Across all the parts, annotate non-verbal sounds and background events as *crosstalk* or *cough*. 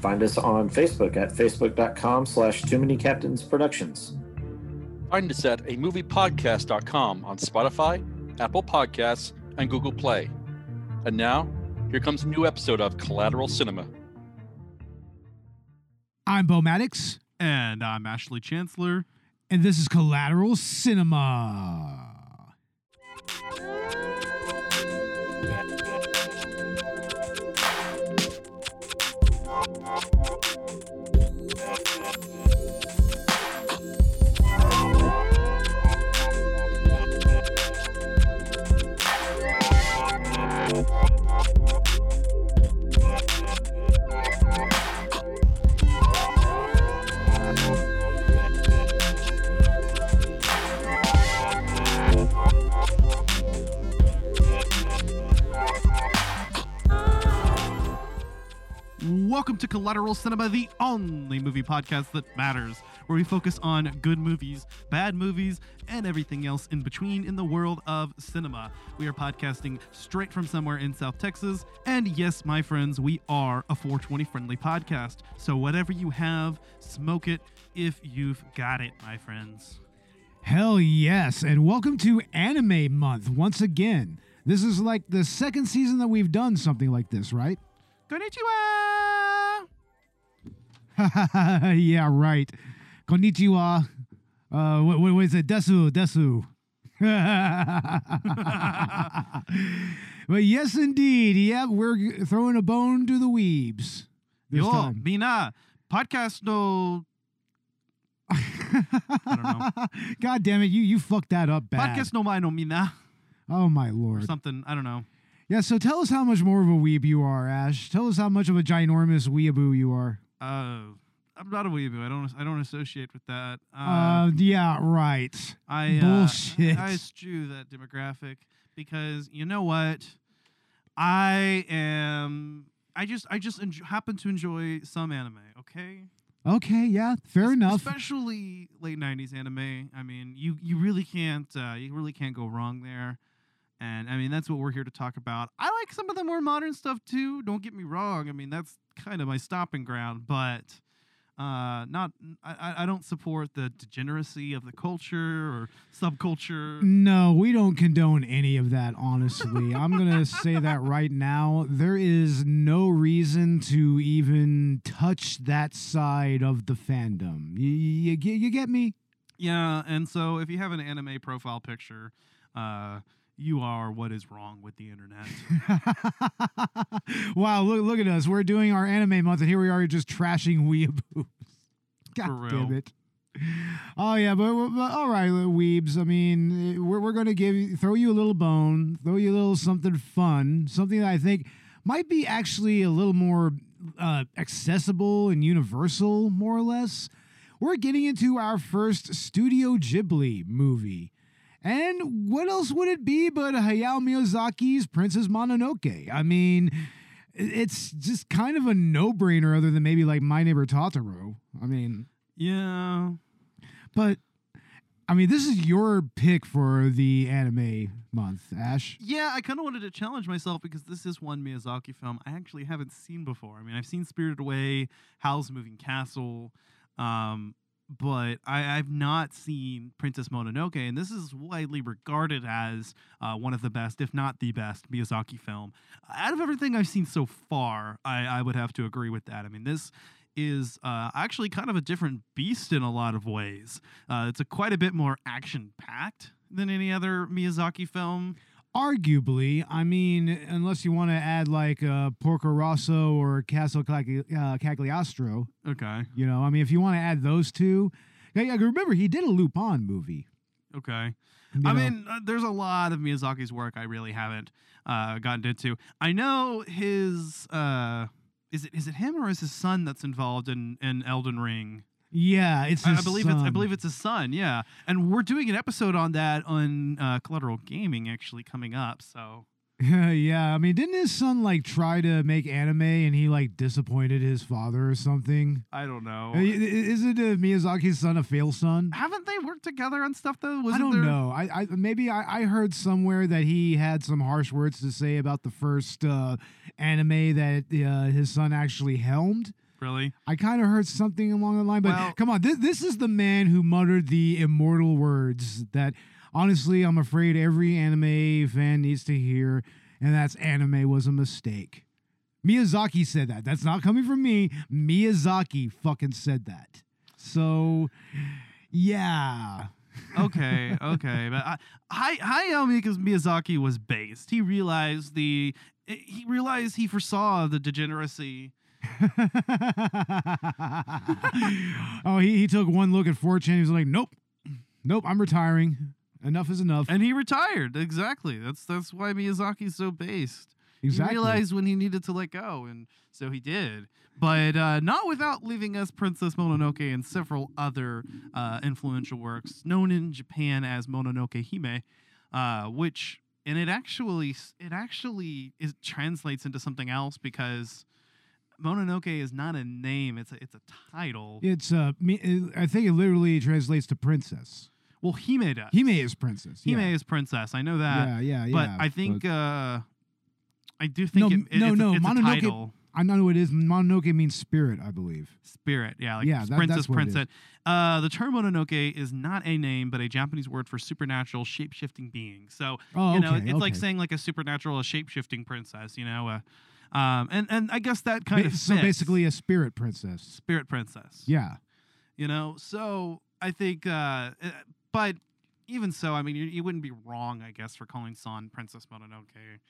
Find us on Facebook at facebook.com slash too many captains productions. Find us at a moviepodcast.com on Spotify, Apple Podcasts, and Google Play. And now, here comes a new episode of Collateral Cinema. I'm Bo Maddox, And I'm Ashley Chancellor. and this is Collateral Cinema. Welcome to Collateral Cinema, the only movie podcast that matters, where we focus on good movies, bad movies, and everything else in between in the world of cinema. We are podcasting straight from somewhere in South Texas, and yes, my friends, we are a 420 friendly podcast. So whatever you have, smoke it if you've got it, my friends. Hell yes, and welcome to Anime Month once again. This is like the second season that we've done something like this, right? Konnichiwa! *laughs* yeah, right. Konnichiwa. Uh, what, what is it? Desu, desu. *laughs* but yes, indeed. Yep, we're throwing a bone to the weebs. This Yo, time. Mina, podcast no. I don't know. *laughs* God damn it, you you fucked that up bad. Podcast no mai no Mina. oh my Or lord. something. I don't know. Yeah, so tell us how much more of a weeb you are, Ash. Tell us how much of a ginormous weeaboo you are. Uh, I'm not a weeaboo. I don't. I don't associate with that. Uh, Uh, yeah, right. I uh, bullshit. I eschew that demographic because you know what? I am. I just. I just enjo- happen to enjoy some anime. Okay. Okay, yeah, fair Es- enough. Especially late '90s anime. I mean, you you really can't. Uh, you really can't go wrong there. And I mean, that's what we're here to talk about. I like some of the more modern stuff too. Don't get me wrong. I mean, that's kind of my stopping ground, but uh, not. I, I- don't support the degeneracy of the culture or subculture. No, we don't condone any of that, honestly. *laughs* I'm going to say that right now. There is no reason to even touch that side of the fandom. You, you, you, you get me? Yeah, and so if you have an anime profile picture, uh, you are what is wrong with the internet. *laughs* wow, look, look at us. We're doing our anime month, and here we are just trashing weeaboos. *laughs* God For damn it. Oh yeah, but, but all right, weebs. I mean, eh, we're we're gonna give you, throw you a little bone, throw you a little something fun, something that I think might be actually a little more uh, accessible and universal, more or less. We're getting into our first Studio Ghibli movie. And what else would it be but Hayao Miyazaki's Princess Mononoke? I mean, it's just kind of a no-brainer other than maybe like My Neighbor Totoro. I mean, yeah, but I mean, this is your pick for the anime month, Ash. yeah. I kind of wanted to challenge myself because this is one Miyazaki film I actually haven't seen before. I mean, I've seen Spirited Away, Howl's Moving Castle, um, but I, I've not seen Princess Mononoke, and this is widely regarded as uh, one of the best, if not the best, Miyazaki film. Out of everything I've seen so far, I, I would have to agree with that. I mean, this is uh, actually kind of a different beast in a lot of ways. Uh, it's a quite a bit more action packed than any other Miyazaki film. Arguably, I mean, unless you want to add like uh, Porco Rosso or Castle Cagli- uh, Cagliostro, Okay. you know, I mean, if you want to add those two, yeah, yeah, remember he did a Lupin movie. Okay. you I know. mean, uh, there's a lot of Miyazaki's work I really haven't uh, gotten into. I know his uh, is it is it him or is his son that's involved in in Elden Ring? Yeah, it's. I, I believe it's I son. believe it's his son. Yeah, and we're doing an episode on that on uh, Collateral Gaming actually coming up. So *laughs* yeah, I mean, didn't his son like try to make anime and he like disappointed his father or something? I don't know. I- i- Isn't uh, Miyazaki's son a fail son? Haven't they worked together on stuff though? I Wasn't don't there- know. I, I maybe I, I heard somewhere that he had some harsh words to say about the first uh, anime that uh, his son actually helmed. Really? I kind of heard something along the line, but Well- come on, this this is the man who muttered the immortal words that honestly I'm afraid every anime fan needs to hear, and that's anime was a mistake. Miyazaki said that. That's not coming from me. Miyazaki fucking said that. So, yeah. *laughs* okay, okay, but I, Miyaz- Miyazaki was based. He realized the he realized he foresaw the degeneracy. *laughs* oh, he, he took one look at Fortune. He was like, nope, nope, I'm retiring. Enough is enough. And he retired. Exactly. That's that's why Miyazaki's so based. exactly. He realized when he needed to let go, and so he did. But uh, not without leaving us Princess Mononoke and several other uh, influential works known in Japan as Mononoke Hime, uh, which and it actually it actually is translates into something else because Mononoke is not a name; it's a it's a title. It's uh, I think it literally translates to princess. Well, Hime does. Hime is princess. Hime yeah. is princess. I know that. yeah, yeah, yeah. but I think but uh, I do think No, it, it- no, it's, no, a, it's a Mononoke- title. I know what it is. Mononoke means spirit, I believe. Spirit, yeah, like Yeah, that- princess, that's what it is. princess. Uh, the term Mononoke is not a name, but a Japanese word for supernatural, shape-shifting being. So Oh, you know, okay, it's like saying like a supernatural, a shape-shifting princess. You know, uh, um, and and I guess that kind Ba- of so basically a spirit princess. spirit princess. Yeah. you know. So I think, uh, uh, but even so, I mean, you, you wouldn't be wrong, I guess, for calling San Princess Mononoke.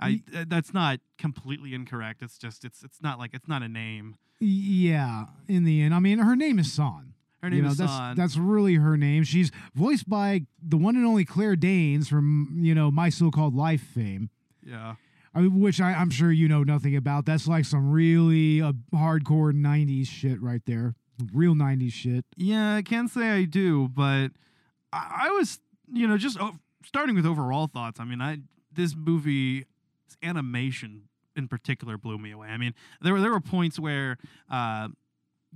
I uh, that's not completely incorrect. It's just it's it's not like it's not a name. Yeah. In the end, I mean, her name is San. Her name you know, is that's, San. That's really her name. She's voiced by the one and only Claire Danes from you know My So-Called Life fame. yeah. I mean, which I, I'm sure you know nothing about. That's like some really uh, hardcore '90s shit right there. Real '90s shit. Yeah, I can't say I do, but I, I was, you know, just o- starting with overall thoughts. I mean, I this movie animation in particular blew me away. I mean, there were there were points where, uh,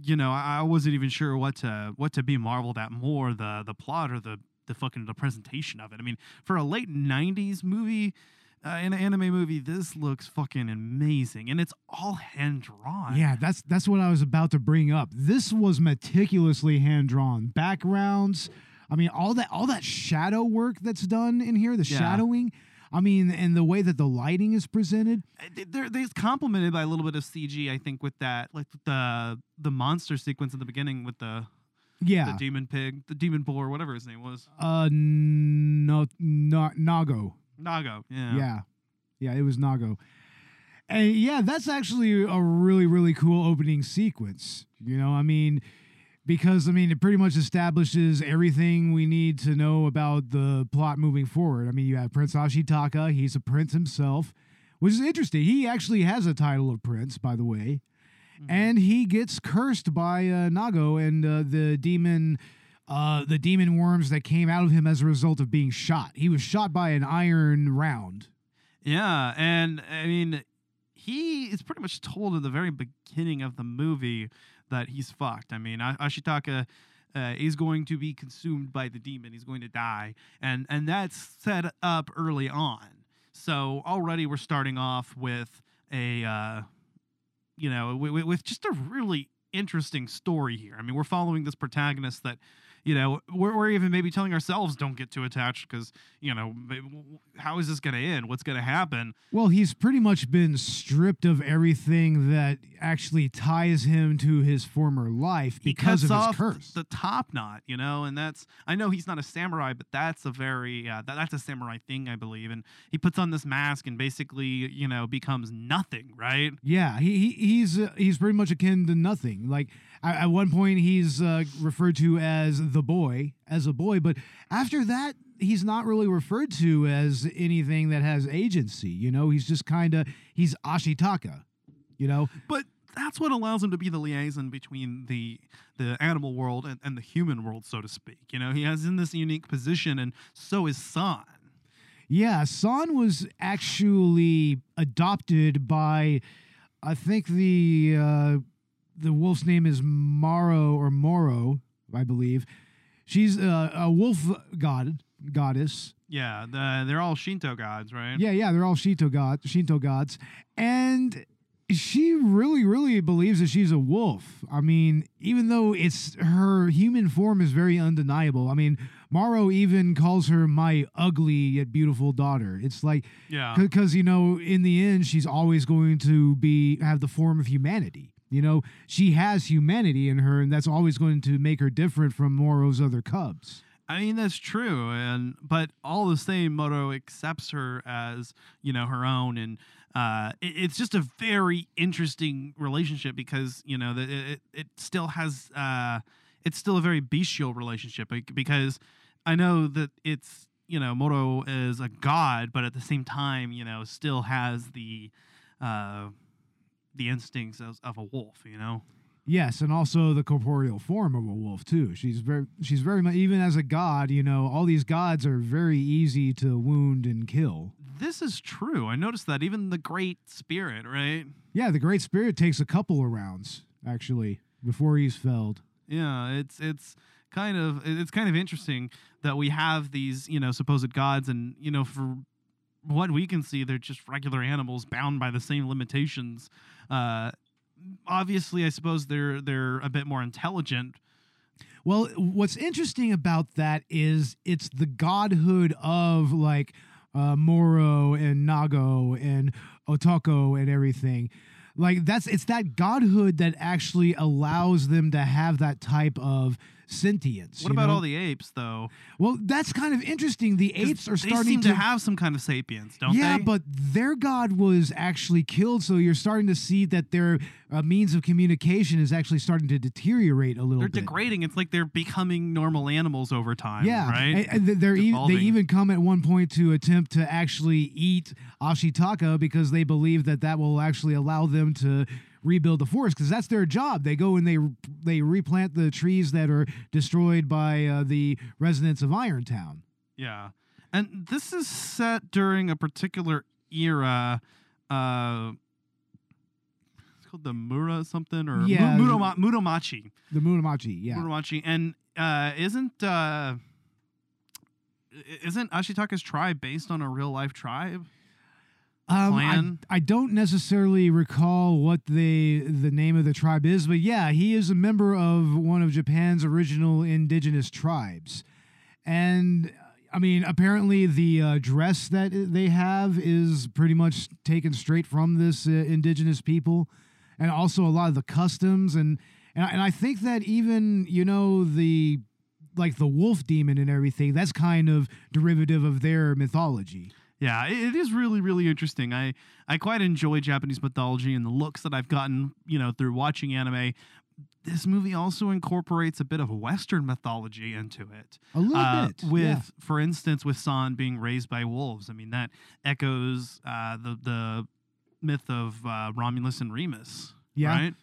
you know, I, I wasn't even sure what to what to be marveled at more the the plot or the the fucking the presentation of it. I mean, for a late '90s movie. Uh, an anime movie, this looks fucking amazing, and it's all hand drawn. Yeah, that's that's what I was about to bring up. This was meticulously hand drawn. Backgrounds, I mean, all that all that shadow work that's done in here, the Yeah. shadowing. I mean, and the way that the lighting is presented. Uh, they're they're complemented by a little bit of CG, I think, with that like the the monster sequence in the beginning with the Yeah. the demon pig, the demon boar, whatever his name was, uh, no, no, Nago. Nago. Yeah, Yeah. yeah, it was Nago. And yeah, that's actually a really, really cool opening sequence. You know, I mean, because I mean, it pretty much establishes everything we need to know about the plot moving forward. I mean, you have Prince Ashitaka, he's a prince himself, which is interesting. He actually has a title of prince, by the way. And he gets cursed by uh, Nago and uh, the demon uh, the demon worms that came out of him as a result of being shot. He was shot by an iron round. yeah, and I mean, he is pretty much told at the very beginning of the movie that he's fucked. I mean, Ashitaka. Uh, is going to be consumed by the demon. He's going to die, and and that's set up early on. So already we're starting off with a uh, you know, with, with just a really interesting story here. I mean, we're following this protagonist that, you know, we're, we're even maybe telling ourselves don't get too attached because, you know, how is this going to end? What's going to happen? Well, he's pretty much been stripped of everything that actually ties him to his former life because of his curse. the top knot, you know, and that's I know he's not a samurai, but that's a very uh, that, that's a samurai thing, I believe. And he puts on this mask and basically, you know, becomes nothing, right? yeah, he, he he's uh, he's pretty much akin to nothing. Like at, at one point, he's uh, referred to as the boy, as a boy, but after that, he's not really referred to as anything that has agency. You know, he's just kind of he's Ashitaka. You know, But that's what allows him to be the liaison between the the animal world and, and the human world, so to speak. You know, he has in this unique position, and so is San. Yeah, San was actually adopted by, I think the uh, the wolf's name is Maro or Moro, I believe. She's uh, a wolf god goddess. Yeah, the, they're all Shinto gods, right? Yeah, yeah, they're all Shinto god Shinto gods, and she really, really believes that she's a wolf. I mean, even though it's her human form is very undeniable. I mean, Maro even calls her my ugly yet beautiful daughter. It's like yeah. because you know in the end she's always going to be have the form of humanity you know she has humanity in her and that's always going to make her different from moro's other cubs. I mean that's true, and but all the same, Moro accepts her as you know her own, and uh, it, it's just a very interesting relationship because you know it, it still has uh, it's still a very bestial relationship because I know that it's you know Moro is a god, but at the same time you know still has the uh, the instincts of, of a wolf, you know. yes and also the corporeal form of a wolf too she's very she's very much even as a god you know all these gods are very easy to wound and kill This is true. I noticed that even the Great Spirit, right? yeah the great spirit takes a couple of rounds actually before he's felled Yeah, it's it's kind of it's kind of interesting that we have these you know supposed gods, and you know for what we can see, they're just regular animals bound by the same limitations. Uh, obviously, I suppose they're they're a bit more intelligent. Well, what's interesting about that is it's the godhood of like uh, Moro and Nago and Otoko and everything. Like that's it's that godhood that actually allows them to have that type of sentience. What about know? all the apes, though? Well, that's kind of interesting. The apes are starting seem to, to have some kind of sapience, don't yeah, they? Yeah, but their god was actually killed, so you're starting to see that their uh, means of communication is actually starting to deteriorate a little they're bit. degrading. It's like they're becoming normal animals over time. Yeah, right. and- and they're e- they even come at one point to attempt to actually eat Ashitaka because they believe that that will actually allow them to rebuild the forest because that's their job. They go and they they replant the trees that are destroyed by uh, the residents of Irontown. Yeah. And this is set during a particular era. Uh, it's called the Mura something or Yeah. Muroma- Muromachi. The Muromachi, yeah. Muromachi. And uh, isn't uh, isn't Ashitaka's tribe based on a real life tribe? Um? I, I don't necessarily recall what the the name of the tribe is, but yeah, he is a member of one of Japan's original indigenous tribes, and I mean, apparently the uh, dress that they have is pretty much taken straight from this uh, indigenous people, and also a lot of the customs and and I, and I think that even you know the like the wolf demon and everything that's kind of derivative of their mythology. Yeah, it, is really, really interesting. I, I quite enjoy Japanese mythology and the looks that I've gotten, you know, through watching anime. This movie also incorporates a bit of Western mythology into it. A little uh, bit with, yeah. for instance, with San being raised by wolves. I mean, that echoes uh, the the myth of uh, Romulus and Remus. Yeah. right.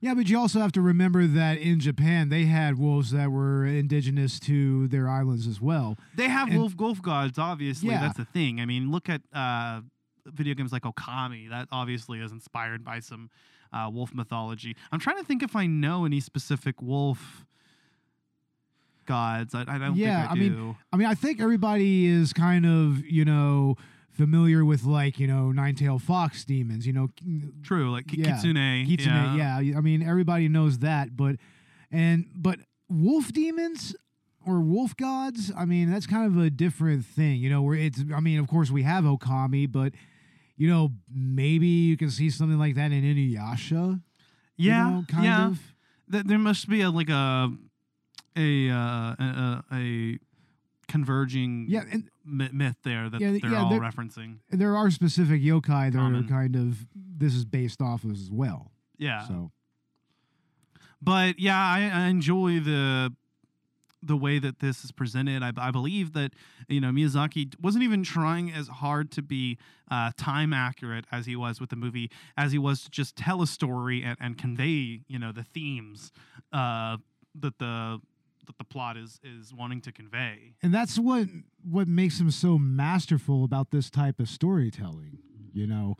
Yeah, but you also have to remember that in Japan they had wolves that were indigenous to their islands as well. They have And- wolf wolf gods. Obviously, Yeah. that's the thing. I mean, look at uh, video games like Okami. That obviously is inspired by some uh, wolf mythology. I'm trying to think if I know any specific wolf gods. I, I don't Yeah, think I, I mean. I mean, I think everybody is kind of, you know, familiar with like, you know, nine-tailed fox demons, you know, True, like yeah, Kitsune. Kitsune, yeah. yeah. I mean, everybody knows that, but and but wolf demons or wolf gods, I mean, that's kind of a different thing, you know, where it's I mean, of course we have Okami, but you know, maybe you can see something like that in Inuyasha. you Yeah, know, kind yeah. of. Th- there must be a like a a uh, a, a converging Yeah, and myth there that Yeah, they're yeah, all there- referencing. there are specific yokai that Common. are kind of this is based off of as well. Yeah, So but yeah, I, I enjoy the the way that this is presented. I, I believe that you know Miyazaki wasn't even trying as hard to be uh, time accurate as he was with the movie, as he was to just tell a story and, and convey you know the themes uh, that the that the plot is is wanting to convey. and that's what what makes him so masterful about this type of storytelling you know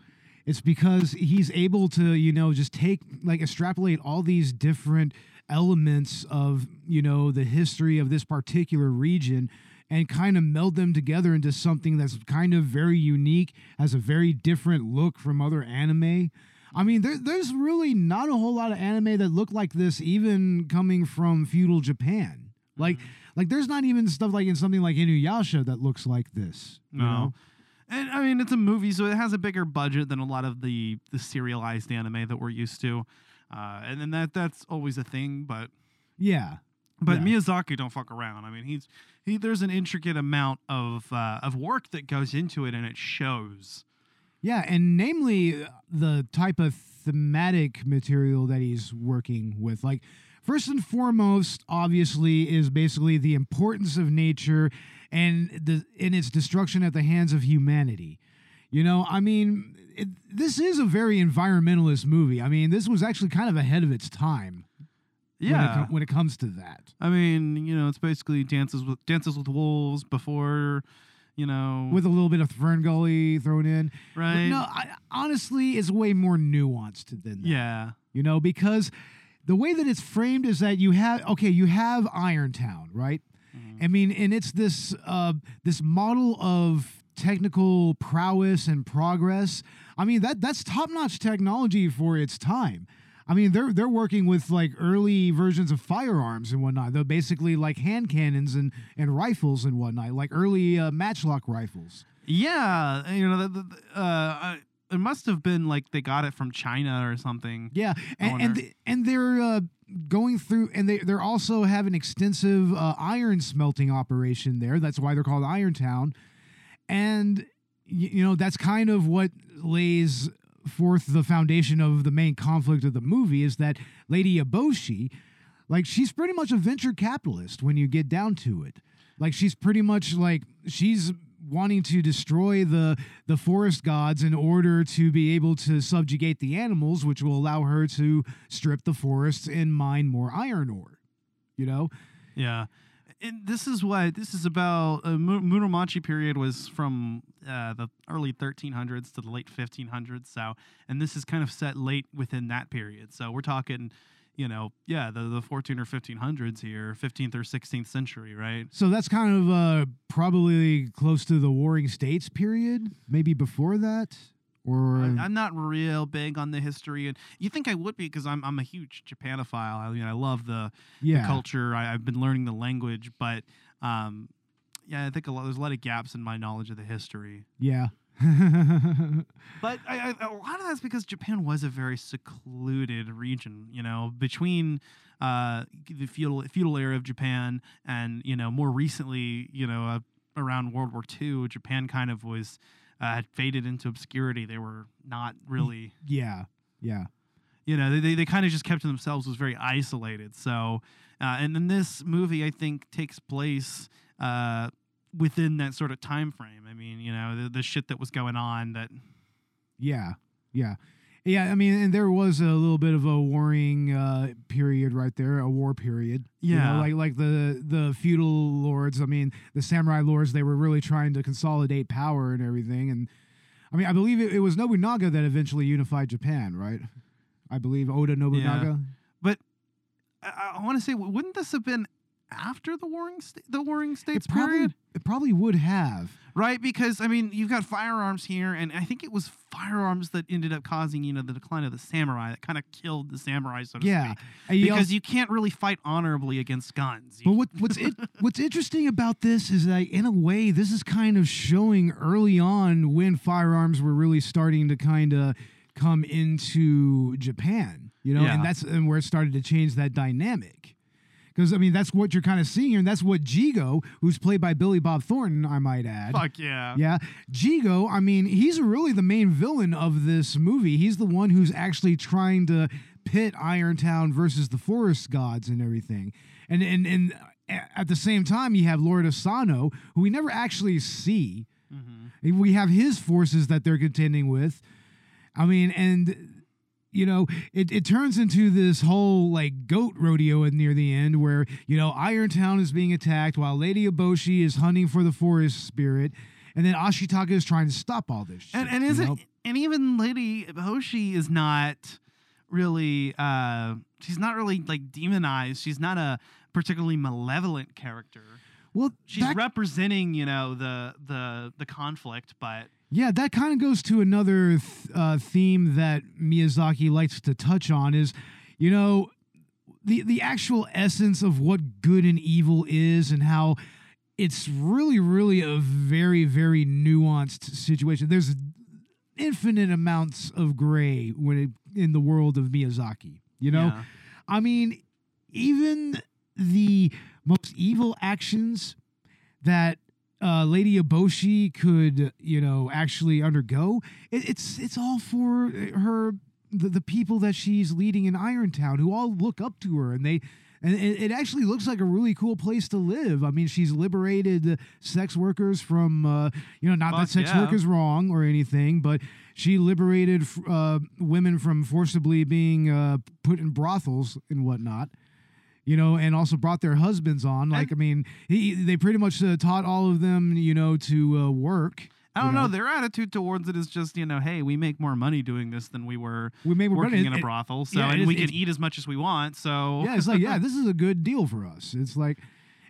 it's because he's able to you know just take like extrapolate all these different elements of you know the history of this particular region and kind of meld them together into something that's kind of very unique has a very different look from other anime I mean, there, there's really not a whole lot of anime that look like this, even coming from feudal Japan. Like, like there's not even stuff like in something like Inuyasha that looks like this. you No. know? And I mean, it's a movie, so it has a bigger budget than a lot of the the serialized anime that we're used to, uh, and then that that's always a thing. But Yeah. but Yeah. Miyazaki don't fuck around. I mean, he's he there's an intricate amount of uh, of work that goes into it, and it shows. Yeah, and namely the type of thematic material that he's working with. Like, first and foremost, obviously, is basically the importance of nature and the in its destruction at the hands of humanity. You know, I mean, it, this is a very environmentalist movie. I mean, this was actually kind of ahead of its time. when it, Yeah, when it comes to that. I mean, you know, it's basically dances with dances with wolves before, you know, With a little bit of FernGully thrown in. But right. No, I, honestly, it's way more nuanced than that. yeah, you know, because the way that it's framed is that you have okay, you have Irontown, right? Mm-hmm. I mean, and it's this uh, this model of technical prowess and progress. I mean, that that's top notch technology for its time. I mean, they're they're working with like early versions of firearms and whatnot. They're basically like hand cannons and and rifles and whatnot, like early uh, matchlock rifles. yeah. You know, the, the, uh, I, it must have been like they got it from China or something. Yeah, and and, th- and they're uh, going through, and they they're also have an extensive uh, iron smelting operation there. That's why they're called Iron Town, and you know that's kind of what lays forth the foundation of the main conflict of the movie is that Lady Eboshi, like she's pretty much a venture capitalist when you get down to it. Like she's pretty much like she's wanting to destroy the the forest gods in order to be able to subjugate the animals, which will allow her to strip the forests and mine more iron ore. You know? Yeah. And this is what this is about. Uh, Mu- Muromachi period was from uh, the early 1300s to the late 1500s. So, and this is kind of set late within that period. So we're talking, you know, yeah, the the 14 or 1500s here, 15th or 16th century, right? So that's kind of uh, probably close to the Warring States period, maybe before that, or I, I'm not real big on the history, and you think I would be because I'm I'm a huge Japanophile. I mean, I love the, the culture. I, I've been learning the language, but um, yeah, I think a lot, there's a lot of gaps in my knowledge of the history. yeah. *laughs* But I, I, a lot of that's because Japan was a very secluded region, you know, between uh, the feudal feudal era of Japan and you know more recently, you know, uh, around World War II, Japan kind of was uh, had faded into obscurity. They were not really, yeah, yeah. you know, they they, they kind of just kept to themselves. Was very isolated. So, uh, and then this movie, I think, takes place. Uh, within that sort of time frame i mean you know the, the shit that was going on that Yeah, yeah, yeah. I mean, and there was a little bit of a warring uh, period right there, a war period. you know, Yeah. like like the the feudal lords. I mean, the samurai lords. They were really trying to consolidate power and everything. And I mean, I believe it, it was Nobunaga that eventually unified Japan, right? I believe Oda Nobunaga. But I, I want to say, wouldn't this have been after the warring sta- the warring states It probably period? it probably would have. Right, because I mean, you've got firearms here, and I think it was firearms that ended up causing you know the decline of the samurai that kind of killed the samurai, so to Yeah, speak. You Because also- you can't really fight honorably against guns. But what, what's *laughs* it, what's interesting about this is that in a way this is kind of showing early on when firearms were really starting to kind of come into Japan, you know, Yeah. and that's and where it started to change that dynamic. Because I mean that's what you're kind of seeing here, and that's what Jigo, who's played by Billy Bob Thornton, I might add. fuck yeah, Yeah, Jigo. I mean, he's really the main villain of this movie. He's the one who's actually trying to pit Irontown versus the forest gods and everything. And and and at the same time, you have Lord Asano, who we never actually see. Mhm. We have his forces that they're contending with. I mean, and you know, it, it turns into this whole like goat rodeo near the end where, you know, Irontown is being attacked while Lady Eboshi is hunting for the forest spirit, and then Ashitaka is trying to stop all this shit. and and isn't know? and even Lady Eboshi is not really uh she's not really like demonized. She's not a particularly malevolent character. well, She's that- representing, you know, the the the conflict, but Yeah, that kind of goes to another th- uh, theme that Miyazaki likes to touch on is, you know, the the actual essence of what good and evil is and how it's really really a very very nuanced situation. There's infinite amounts of gray when it, in the world of Miyazaki, you know? yeah. I mean, even the most evil actions that uh, Lady Eboshi could, you know, actually undergo, it, it's it's all for her the, the people that she's leading in Irontown, who all look up to her, and they. And it, it actually looks like a really cool place to live. I mean, she's liberated uh, sex workers from, uh, you know, not that sex yeah. work is wrong or anything, but she liberated uh, women from forcibly being uh, put in brothels and whatnot you know, and also brought their husbands on. Like, I mean, he, they pretty much uh, taught all of them, you know, to uh, work. I don't know. know? Their attitude towards it is just, you know, hey, we make more money doing this than we were We may working in a it- brothel, so yeah, and it's- we can eat as much as we want. So yeah, it's like, yeah, *laughs* this is a good deal for us. It's like,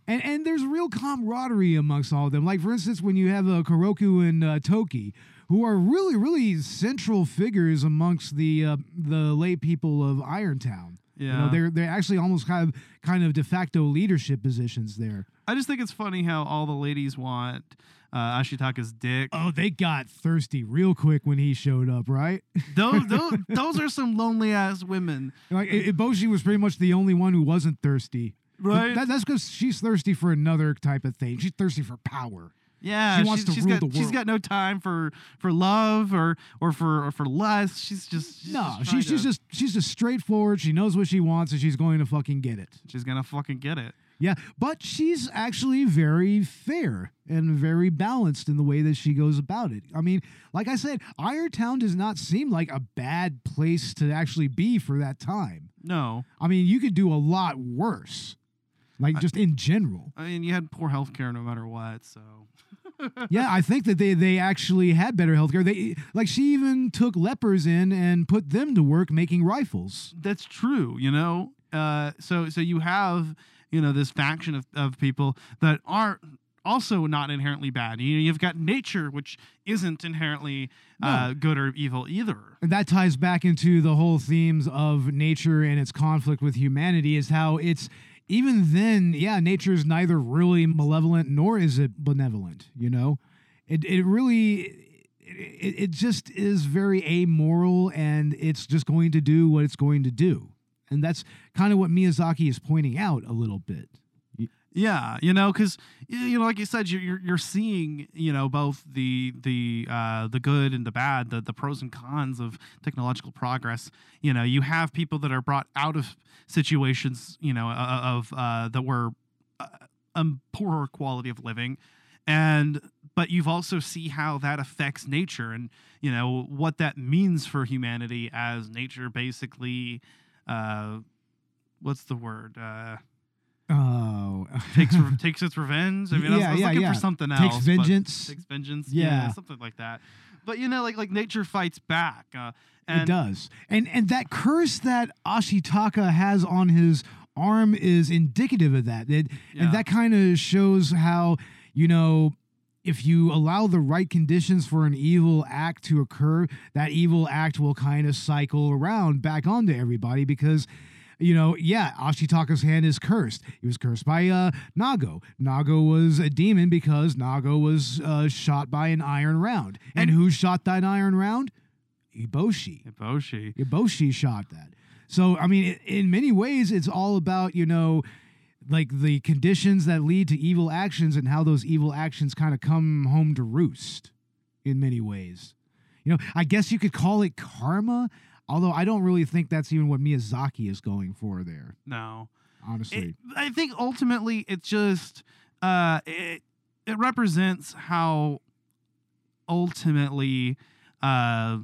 and and there's real camaraderie amongst all of them. Like, for instance, when you have uh, Kohroku and uh, Toki, who are really, really central figures amongst the uh, the lay people of Irontown. You know, Yeah. they're they're actually almost kind of kind of de facto leadership positions there. I just think it's funny how all the ladies want uh, Ashitaka's dick. Oh, they got thirsty real quick when he showed up, right? *laughs* those, those *laughs* those are some lonely ass women, Like Eboshi was pretty much the only one who wasn't thirsty. Right? That, that's because she's thirsty for another type of thing. She's thirsty for power. Yeah, she wants she's, to she's rule got the she's world. got no time for for love or or for or for lust. She's just she's no, just she's, she's to- just she's just straightforward. She knows what she wants, and she's going to fucking get it. she's gonna fucking get it. Yeah, but she's actually very fair and very balanced in the way that she goes about it. I mean, like I said, Irontown does not seem like a bad place to actually be for that time. No, I mean, you could do a lot worse, like I- just in general. I mean you had poor health care no matter what. So *laughs* yeah, I think that they they actually had better healthcare. They like she even took lepers in and put them to work making rifles. that's true you know uh so so you have you know this faction of, of people that are also not inherently bad you know you've got nature which isn't inherently uh good or evil either And that ties back into the whole themes of nature and its conflict with humanity is how it's even then, yeah, nature is neither really malevolent nor is it benevolent, you know? It it really it, it just is very amoral and it's just going to do what it's going to do. And that's kind of what Miyazaki is pointing out a little bit. Yeah you know because you know like you said you're, you're seeing you know both the the uh the good and the bad the the pros and cons of technological progress. You know you have people that are brought out of situations you know uh, of uh that were uh, um, poorer quality of living and but you've also see how that affects nature and you know what that means for humanity as nature basically uh what's the word uh Oh, takes re- *laughs* takes its revenge i mean I was, Yeah, I was yeah, looking yeah. for something else takes vengeance. takes vengeance Yeah. yeah. something like that but you know like like nature fights back uh and it does. And and that curse that Ashitaka has on his arm is indicative of that. It, Yeah. And that kind of shows how, you know, if you allow the right conditions for an evil act to occur, that evil act will kind of cycle around back onto everybody because you know, yeah, Ashitaka's hand is cursed. He was cursed by uh, Nago. Nago was a demon because Nago was uh, shot by an iron round. And, And- who shot that iron round? Eboshi. Eboshi. Eboshi shot that. So, I mean, in many ways, it's all about, you know, like the conditions that lead to evil actions and how those evil actions kind of come home to roost in many ways. You know, I guess you could call it karma, although I don't really think that's even what Miyazaki is going for there. No. honestly. It, I think ultimately it just uh, it, it represents how ultimately uh,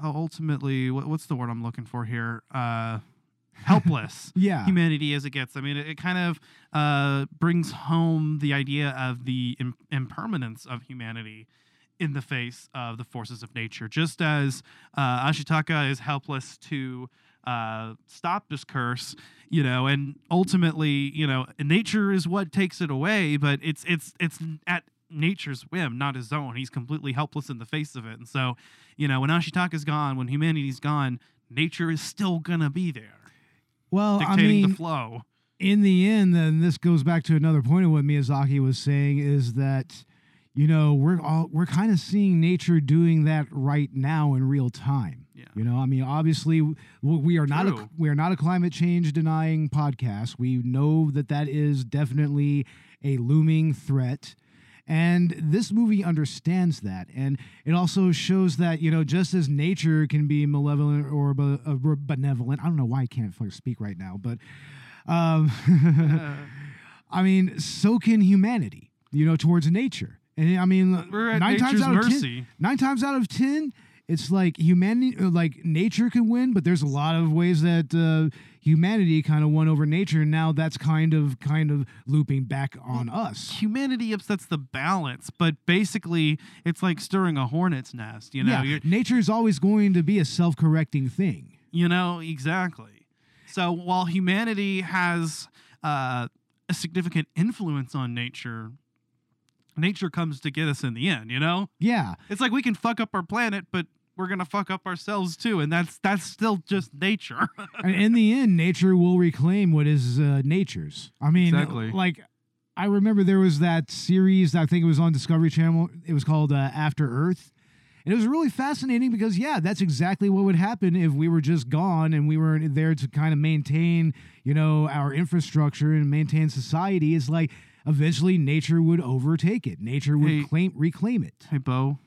how ultimately what, what's the word I'm looking for here uh, *laughs* helpless yeah. humanity as it gets. I mean, it, it kind of uh, brings home the idea of the Im- impermanence of humanity in the face of the forces of nature. Just as uh, Ashitaka is helpless to uh, stop this curse, you know, and ultimately, you know, nature is what takes it away, but it's it's it's at nature's whim, not his own. He's completely helpless in the face of it. And so, you know, when Ashitaka's gone, when humanity's gone, nature is still gonna be there, well, I mean, the flow. in the end, then this goes back to another point of what Miyazaki was saying is that, you know, we're all we're kind of seeing nature doing that right now in real time. Yeah. You know, I mean, obviously, we are not a, we are not a climate change denying podcast. We know that that is definitely a looming threat. And this movie understands that. And it also shows that, you know, just as nature can be malevolent or uh, benevolent, I don't know why I can't fucking speak right now, but um, *laughs* *laughs* I mean, so can humanity, you know, towards nature. And I mean, nine times out of ten, mercy. nine times out of ten, it's like humanity, uh, like nature can win, but there's a lot of ways that uh, humanity kind of won over nature. And now that's kind of kind of looping back on us. humanity upsets the balance, but basically it's like stirring a hornet's nest. You know, yeah, nature is always going to be a self-correcting thing. you know exactly. So while humanity has uh, a significant influence on nature, nature comes to get us in the end. You know, Yeah, it's like we can fuck up our planet, but we're gonna fuck up ourselves too, and that's that's still just nature. *laughs* and in the end, nature will reclaim what is uh, nature's. I mean, Exactly. like I remember there was that series. I think it was on Discovery Channel. It was called uh, After Earth, and it was really fascinating because yeah, that's exactly what would happen if we were just gone and we weren't there to kind of maintain, you know, our infrastructure and maintain society. Is like eventually nature would overtake it. Nature would Hey. claim reclaim it. hey, Bo.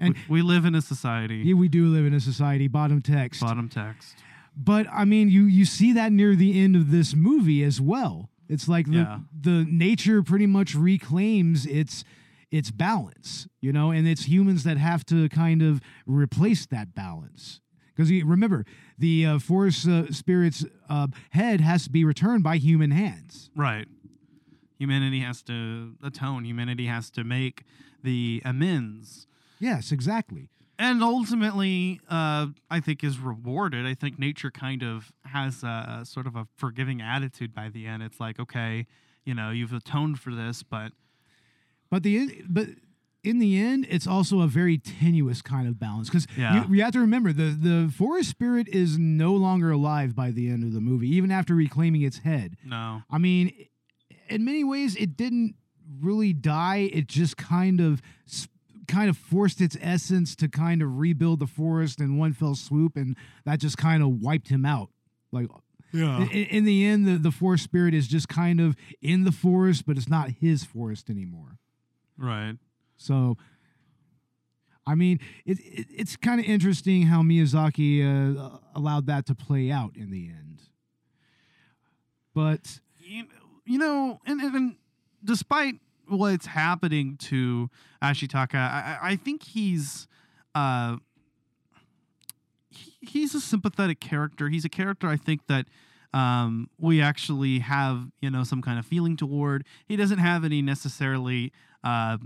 And- we, we live in a society. Yeah, we do live in a society. Bottom text. Bottom text. But I mean, you you see that near the end of this movie as well. It's like the Yeah. the nature pretty much reclaims its its balance, you know, and it's humans that have to kind of replace that balance. Because remember, the uh, forest uh, spirit's uh, head has to be returned by human hands. Right. Humanity has to atone. Humanity has to make the amends. Yes, exactly. And ultimately, uh, I think is rewarded. I think nature kind of has a, a sort of a forgiving attitude by the end. It's like, okay, you know, you've atoned for this, but But the but in the end, it's also a very tenuous kind of balance because Yeah. you, you have to remember the the forest spirit is no longer alive by the end of the movie, even after reclaiming its head. no. I mean, in many ways, it didn't really die. It just kind of kind of forced its essence to kind of rebuild the forest in one fell swoop, and that just kind of wiped him out. Like Yeah. in, in the end, the, the forest spirit is just kind of in the forest, but it's not his forest anymore. Right. So, I mean, it, it it's kind of interesting how Miyazaki uh, allowed that to play out in the end. But you, you know, and, and, despite what's happening to Ashitaka, I, I I think he's uh, he, he's a sympathetic character. He's a character I think that um, we actually have, you know, some kind of feeling toward. He doesn't have any necessarily uh,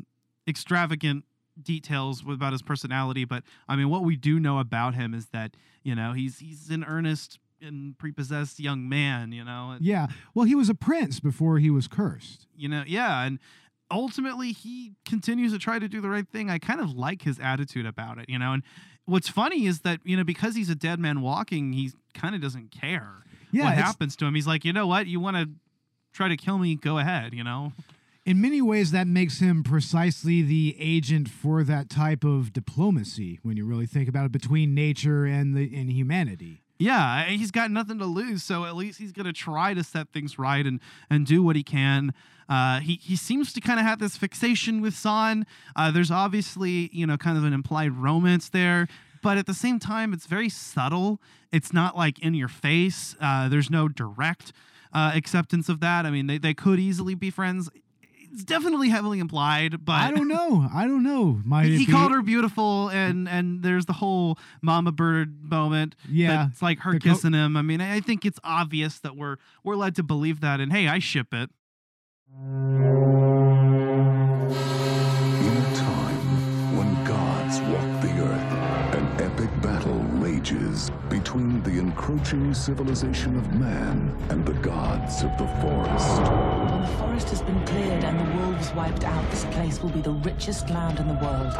extravagant details about his personality, but I mean, what we do know about him is that you know he's he's an earnest and prepossessed young man. You know, yeah, well, he was a prince before he was cursed. you know yeah and ultimately he continues to try to do the right thing i kind of like his attitude about it you know and what's funny is that you know because he's a dead man walking he kind of doesn't care Yeah, what happens to him he's like you know what you want to try to kill me go ahead you know In many ways, that makes him precisely the agent for that type of diplomacy. When you really think about it, between nature and the and humanity. Yeah he's got nothing to lose so at least he's going to try to set things right and and do what he can uh, he, he seems to kind of have this fixation with San. Uh, there's obviously, you know, kind of an implied romance there. but at the same time, it's very subtle. It's not like in your face. Uh, there's no direct uh, acceptance of that. I mean, they, they could easily be friends. It's definitely heavily implied, but I don't know. I don't know. Might he it be- called her beautiful, and and there's the whole mama bird moment. Yeah, it's like her the co- kissing him. I mean, I I think it's obvious that we're we're led to believe that, and hey, I ship it. In a time when gods walk the earth, an epic battle rages between the encroaching civilization of man and the gods of the forest. When the forest has been cleared and the wolves wiped out, this place will be the richest land in the world.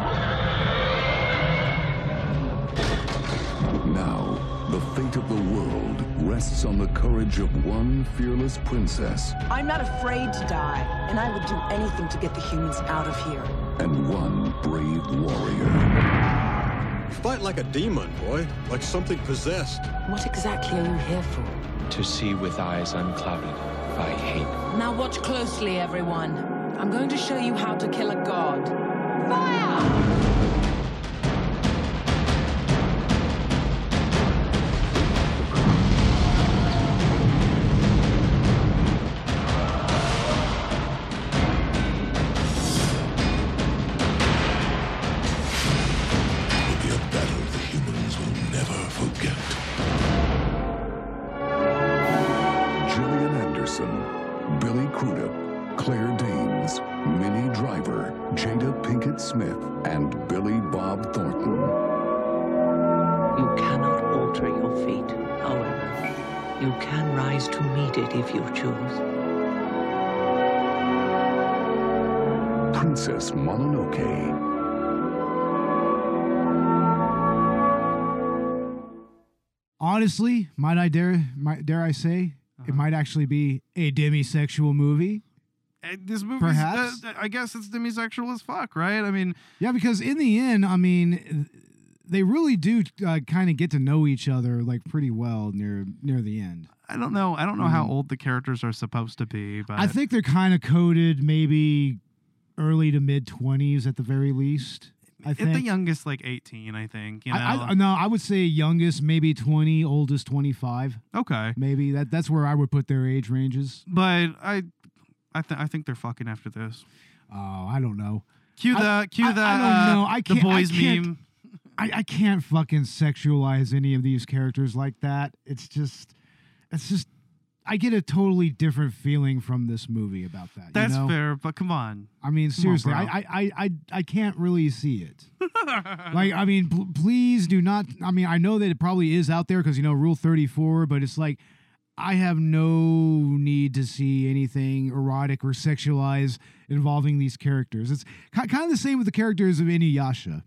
Now, the fate of the world rests on the courage of one fearless princess I'm not afraid to die, and I would do anything to get the humans out of here. and one brave warrior. You fight like a demon, boy. Like something possessed. What exactly are you here for? To see with eyes unclouded by hate. Now watch closely, everyone. I'm going to show you how to kill a god. Fire! Honestly, might I dare, might, dare I say, Uh-huh. it might actually be a demisexual movie. Uh, This movie, Perhaps. I guess it's demisexual as fuck, right? I mean, Yeah, because in the end, I mean, they really do uh, kind of get to know each other like pretty well near near the end. I don't know. I don't know how Mm. old the characters are supposed to be, but I think they're kind of coded maybe early to mid twenties at the very least. I at the youngest, like eighteen, I think. You know, I, I, no, I would say youngest maybe twenty, oldest twenty five. okay, Maybe that that's where I would put their age ranges. but I, I think I think they're fucking after this. Oh, I don't know. Cue I- that. Cue I- I don't uh, know. I the can't- I boys can't- meme. I, I can't fucking sexualize any of these characters like that. It's just, it's just, I get a totally different feeling from this movie about that. you That's know? fair, but come on. I mean, Come seriously, bro. I, I, I, I, can't really see it. *laughs* like, I mean, pl- please do not. I mean, I know that it probably is out there because you know Rule Thirty Four, but it's like I have no need to see anything erotic or sexualized involving these characters. It's ki- kind of the same with the characters of Inuyasha.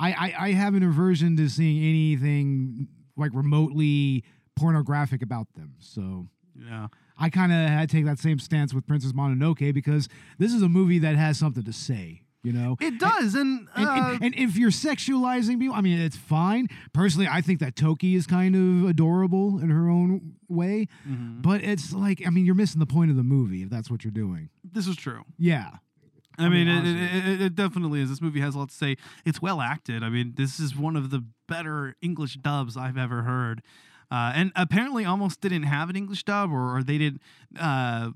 I, I, I have an aversion to seeing anything like remotely pornographic about them. So Yeah. I kind of had to take that same stance with Princess Mononoke because this is a movie that has something to say. You know, It does, and, and, uh, and, and if you're sexualizing people, I mean, it's fine. Personally, I think that Toki is kind of adorable in her own way, Mm-hmm. but it's like, I mean, you're missing the point of the movie if that's what you're doing. this is true. Yeah. I mean, it, honestly. it, it, it definitely is. This movie has a lot to say. It's well acted. I mean, this is one of the better English dubs I've ever heard. Uh, and apparently, almost didn't have an English dub, or, or they did. Uh,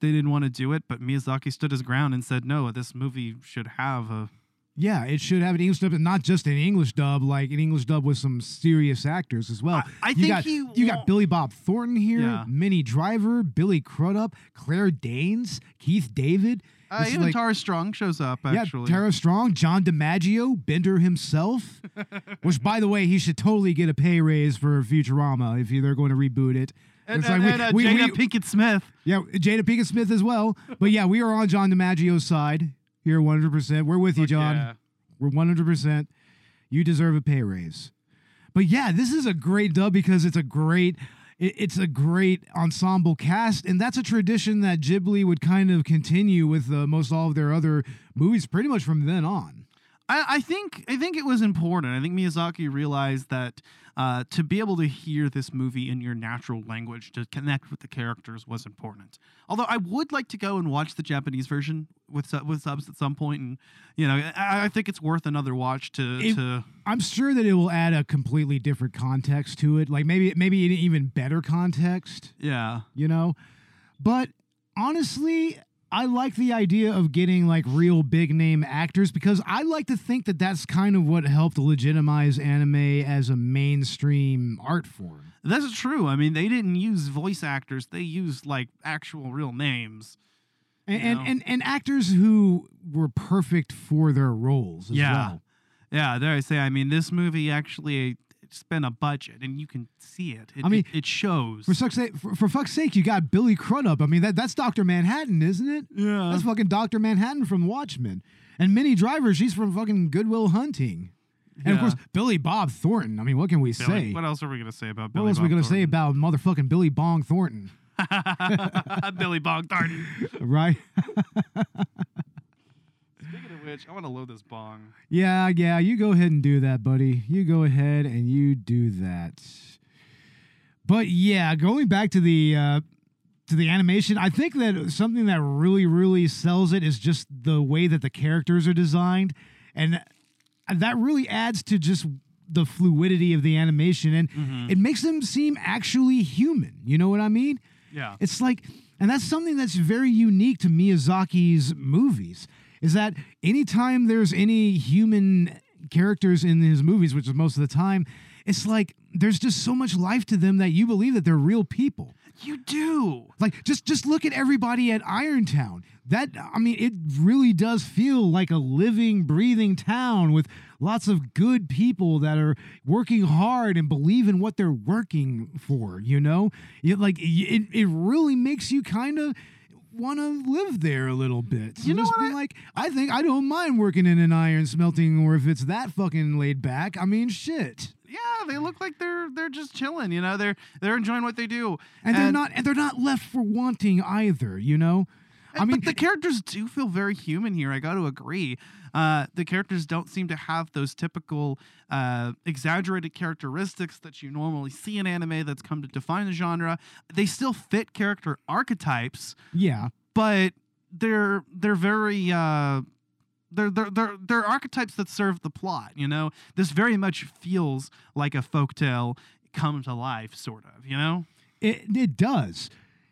they didn't want to do it, but Miyazaki stood his ground and said, "No, this movie should have a." Yeah, it should have an English dub, and not just an English dub, like an English dub with some serious actors as well. I you think got, he you got won't- Billy Bob Thornton here, Yeah. Minnie Driver, Billy Crudup, Claire Danes, Keith David. Uh, even like- Tara Strong shows up. Actually, Yeah, Tara Strong, John DiMaggio, Bender himself. *laughs* which, by the way, he should totally get a pay raise for Futurama if they're going to reboot it. and, It's and, like we- and, uh, we- Jada we- Pinkett Smith. Yeah, Jada Pinkett Smith as well. But yeah, we are on John DiMaggio's side here, 100%. We're with you, John. yeah. We're 100%. You deserve a pay raise. But yeah, this is a great dub because it's a great it's a great ensemble cast and that's a tradition that Ghibli would kind of continue with uh, most all of their other movies pretty much from then on. I I, think I think it was important. I think Miyazaki realized that uh, to be able to hear this movie in your natural language to connect with the characters was important. Although I would like to go and watch the Japanese version with su- with subs at some point, and you know I, I think it's worth another watch to It- to I'm sure that it will add a completely different context to it. Like maybe maybe an even better context. yeah. you know? But honestly, I like the idea of getting like real big name actors because I like to think that that's kind of what helped legitimize anime as a mainstream art form. That's true. I mean, they didn't use voice actors; they used like actual real names. And, and, and, and actors who were perfect for their roles as yeah, well. yeah. There I say. I mean, this movie actually spent a budget, and you can see it. It- I mean, it, it shows. For, fuck's sake, for, for fuck's sake, you got Billy Crudup. I mean, that, that's Dr. Manhattan, isn't it? Yeah. That's fucking Dr. Manhattan from Watchmen. And Minnie Driver, she's from fucking Good Will Hunting. And of course, Billy Bob Thornton. I mean, what can we Billy- say? What else are we gonna say about What Billy? else are we gonna say about motherfucking Billy Bong Thornton, Thornton? *laughs* Billy Bong Thornton? *laughs* right? *laughs* Which, I want to load this bong. yeah, yeah. You go ahead and do that, buddy. You go ahead and you do that. But yeah, going back to the uh, to the animation, I think that something that really, really sells it is just the way that the characters are designed, and that really adds to just the fluidity of the animation, and Mm-hmm. it makes them seem actually human. You know what I mean? Yeah. It's like, and that's something that's very unique to Miyazaki's movies. Is that anytime there's any human characters in his movies, which is most of the time, it's like there's just so much life to them that you believe that they're real people. You do. Like just just look at everybody at Irontown. That I mean, it really does feel like a living, breathing town with lots of good people that are working hard and believe in what they're working for. You know, it like it it really makes you kind of want to live there a little bit. You know Just what I- like, I think I don't mind working in an iron smelting, or if it's that fucking laid back. I mean, shit. Yeah, they look like they're they're just chilling. You know, they're they're enjoying what they do, And, they're not, and they're not left for wanting either. You know, I mean, but the characters do feel very human here. I got to agree. Uh, the characters don't seem to have those typical uh, exaggerated characteristics that you normally see in anime that's come to define the genre. They still fit character archetypes, yeah. but they're they're very uh, they're, they're they're they're archetypes that serve the plot. You know, this very much feels like a folktale come to life, sort of. You know. It it does.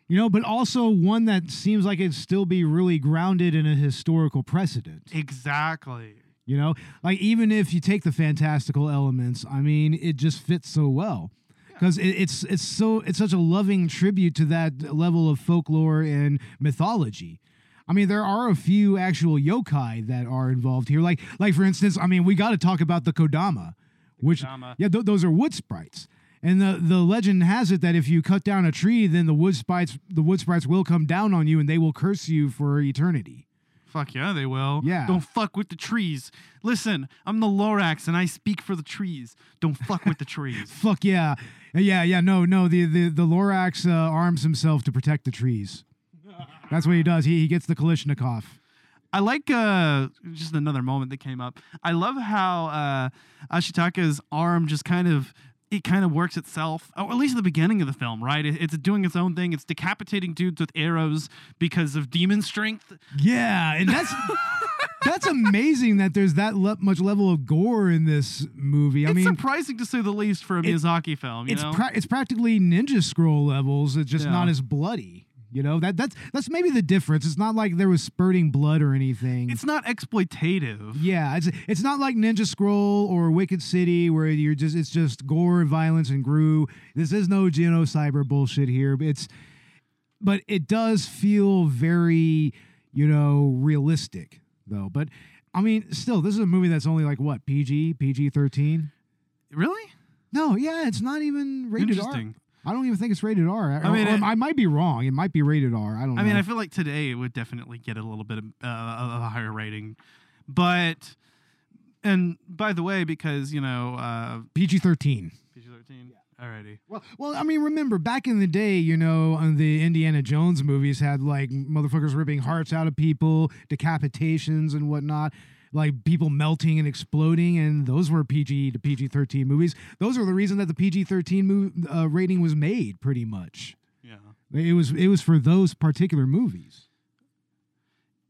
You know, but also one that seems like it'd still be really grounded in a historical precedent. Exactly. You know, like even if you take the fantastical elements, I mean, it just fits so well because it, it's it's so it's such a loving tribute to that level of folklore and mythology. I mean, there are a few actual yokai that are involved here. Like, like for instance, I mean, we got to talk about the Kodama, which Kodama. yeah, th- those are wood sprites. And the, the legend has it that if you cut down a tree, then the wood sprites the wood sprites will come down on you and they will curse you for eternity. Fuck yeah, they will. Yeah. Don't fuck with the trees. Listen, I'm the Lorax and I speak for the trees. Don't fuck with the trees. *laughs* Fuck yeah, yeah, yeah. No, no. The the the Lorax uh, arms himself to protect the trees. That's what he does. He he gets the Kalashnikov. I like uh just another moment that came up. I love how uh Ashitaka's arm just kind of it kind of works itself, or at least at the beginning of the film, right? It- it's doing its own thing. It's decapitating dudes with arrows because of demon strength. Yeah, and that's *laughs* that's amazing that there's that le- much level of gore in this movie. I it's mean, surprising to say the least for a it- Miyazaki film. You it's know, pra- it's practically Ninja Scroll levels. It's just Yeah. not as bloody. You know that that's that's maybe the difference. It's not like there was spurting blood or anything. it's not exploitative. Yeah, it's it's not like Ninja Scroll or Wicked City where you're just it's just gore and violence and grew. This is no Genocyber bullshit here. But it's but it does feel very, you know, realistic though. But I mean, still, this is a movie that's only like what PG, PG thirteen. Really? No, yeah, it's not even rated R. I don't even think it's rated R. I mean, it- I might be wrong. It might be rated R. I don't know. I mean, I feel like today it would definitely get a little bit of, uh, of a higher rating, but and by the way, because you know uh, PG thirteen. PG thirteen. Yeah. Alrighty. Well, well, I mean, remember back in the day, you know, the Indiana Jones movies had like motherfuckers ripping hearts out of people, decapitations and whatnot. Like people melting and exploding, and those were PG to PG thirteen movies. Those are the reason that the PG thirteen uh, rating was made, pretty much. Yeah. It was it was for those particular movies.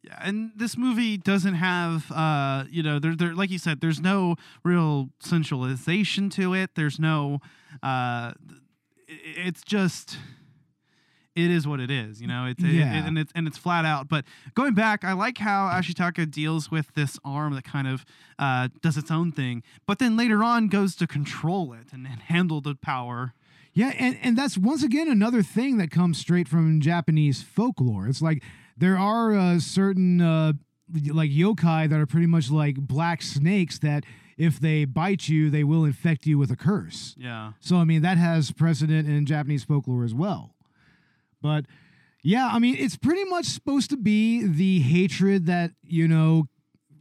Yeah, and this movie doesn't have, uh, you know, there, there, like you said, there's no real sensualization to it. There's no, uh, it's just, it is what it is, you know. It's it- Yeah. it- and it's and it's flat out. But going back, I like how Ashitaka deals with this arm that kind of uh, does its own thing, but then later on goes to control it and, and handle the power. Yeah, and, and that's once again another thing that comes straight from Japanese folklore. It's like there are uh, certain uh, like yokai that are pretty much like black snakes that if they bite you, they will infect you with a curse. Yeah. So I mean that has precedent in Japanese folklore as well. But yeah, I mean it's pretty much supposed to be the hatred that, you know,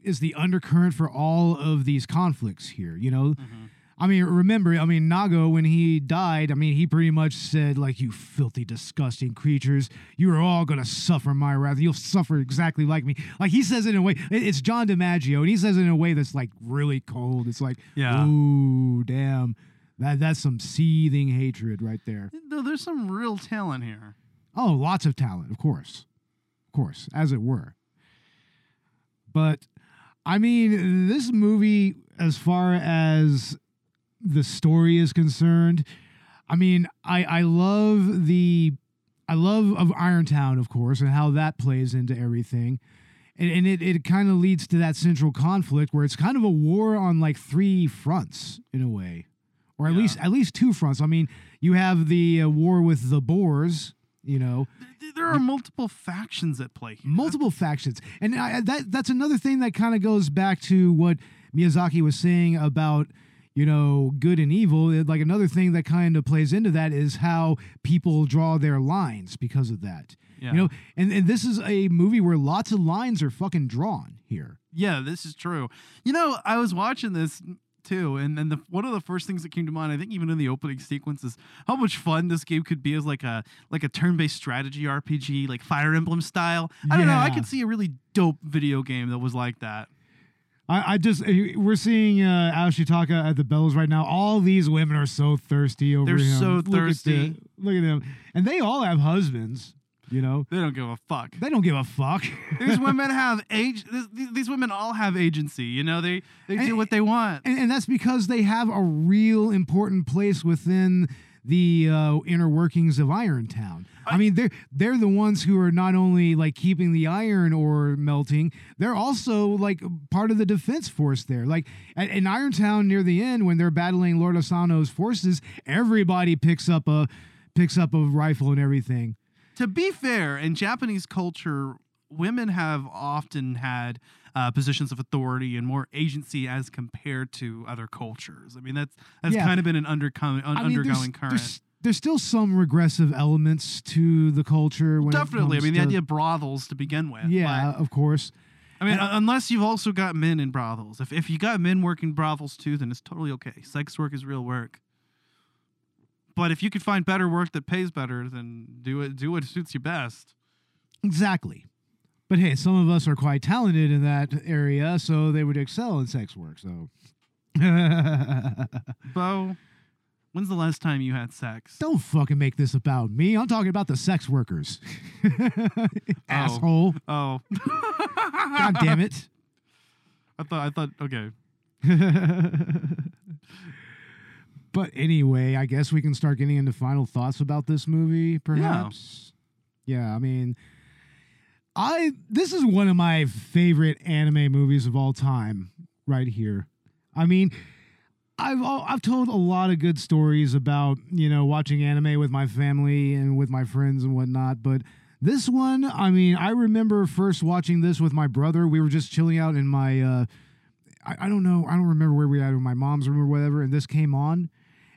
is the undercurrent for all of these conflicts here, you know? Mm-hmm. I mean, remember, I mean, Nago, when he died, I mean, he pretty much said, like, you filthy, disgusting creatures, you are all going to suffer my wrath. You'll suffer exactly like me. Like, he says it in a way, it's John DiMaggio, and he says it in a way that's, like, really cold. It's like, Yeah. ooh, damn. That, that's some seething hatred right there. There's some real talent here. Oh, lots of talent, of course. Of course, as it were. But I mean, this movie, as far as the story is concerned, I mean, I I love the I love of Irontown, of course, and how that plays into everything. And, and it, it kind of leads to that central conflict where it's kind of a war on like three fronts in a way, or at least at least two fronts. I mean, you have the uh, war with the boars, you know, There are multiple factions at play. Here. multiple factions and I, that that's another thing that kind of goes back to what miyazaki was saying about you know good and evil like another thing that kind of plays into that is how people draw their lines because of that Yeah. you know and, and this is a movie where lots of lines are fucking drawn here Yeah, this is true. You know, I was watching this too, and then the one of the first things that came to mind, I think even in the opening sequence, is how much fun this game could be as like a like a turn-based strategy RPG, like Fire Emblem style. I don't know. I could see a really dope video game that was like that. I, I just eh, we're seeing uh, Ashitaka at the bells right now. All these women are so thirsty over They're him. so Look at thirsty. the- Look at them, and they all have husbands. You know, They don't give a fuck. they don't give a fuck. These *laughs* women have age. These, these women all have agency. You know, they they do what they want. and, and that's because they have a real important place within the uh, inner workings of Irontown. I, mean, they're they're the ones who are not only like keeping the iron ore melting, they're also like part of the defense force there. Like at, in Irontown near the end, when they're battling Lord Asano's forces, everybody picks up a picks up a rifle and everything. To be fair, in Japanese culture, women have often had uh, positions of authority and more agency as compared to other cultures. I mean, that's that's Yeah. kind of been an undercoming, un- I mean, there's- current. There's, there's still some regressive elements to the culture. When Definitely. I mean, the to- idea of brothels to begin with. Yeah, of course. I mean, un- unless you've also got men in brothels. If if you got men working brothels too, then it's totally okay. Sex work is real work. But if you could find better work that pays better, then do it. Do what suits you best. Exactly. But hey, some of us are quite talented in that area, so they would excel in sex work. So, *laughs* Bo, when's the last time you had sex? don't fucking make this about me. I'm talking about the sex workers. *laughs* Oh. Asshole. Oh. *laughs* God damn it. I thought I thought okay. But anyway, I guess we can start getting into final thoughts about this movie, perhaps. Yeah, yeah I mean, I this is one of my favorite anime movies of all time, right here. I mean, I've I've told a lot of good stories about you know watching anime with my family and with my friends and whatnot, but this one, I mean, I remember first watching this with my brother. We were just chilling out in my, uh, I, I don't know, I don't remember where we were at, in my mom's room or whatever, and this came on.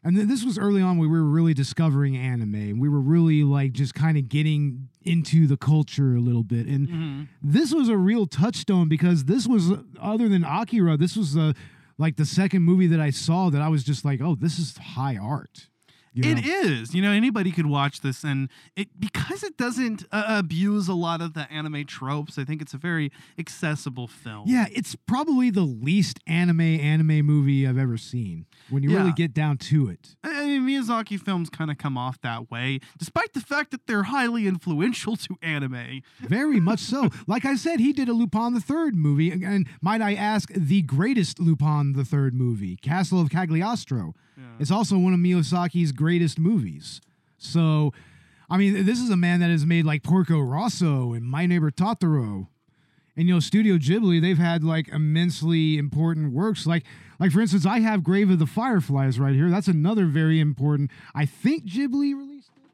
And then this was early on we were really discovering anime. and We were really like just kind of getting into the culture a little bit. And Mm-hmm. this was a real touchstone because this was other than Akira, this was uh, like the second movie that I saw that I was just like, oh, this is high art. You It is. You know, anybody could watch this, and it because it doesn't uh, abuse a lot of the anime tropes. I think it's a very accessible film. Yeah, it's probably the least anime anime movie I've ever seen. When you really get down to it. I mean, Miyazaki films kind of come off that way, despite the fact that they're highly influential to anime. Very much so. *laughs* Like I said, he did a Lupin the Third movie, and- might I ask, the greatest Lupin the Third movie, Castle of Cagliostro. Yeah. It's also one of Miyazaki's greatest movies. So, I mean, this is a man that has made like Porco Rosso and My Neighbor Totoro. And you know, Studio Ghibli, they've had like immensely important works. Like, like for instance, I have Grave of the Fireflies right here. That's another very important. I think Ghibli released it.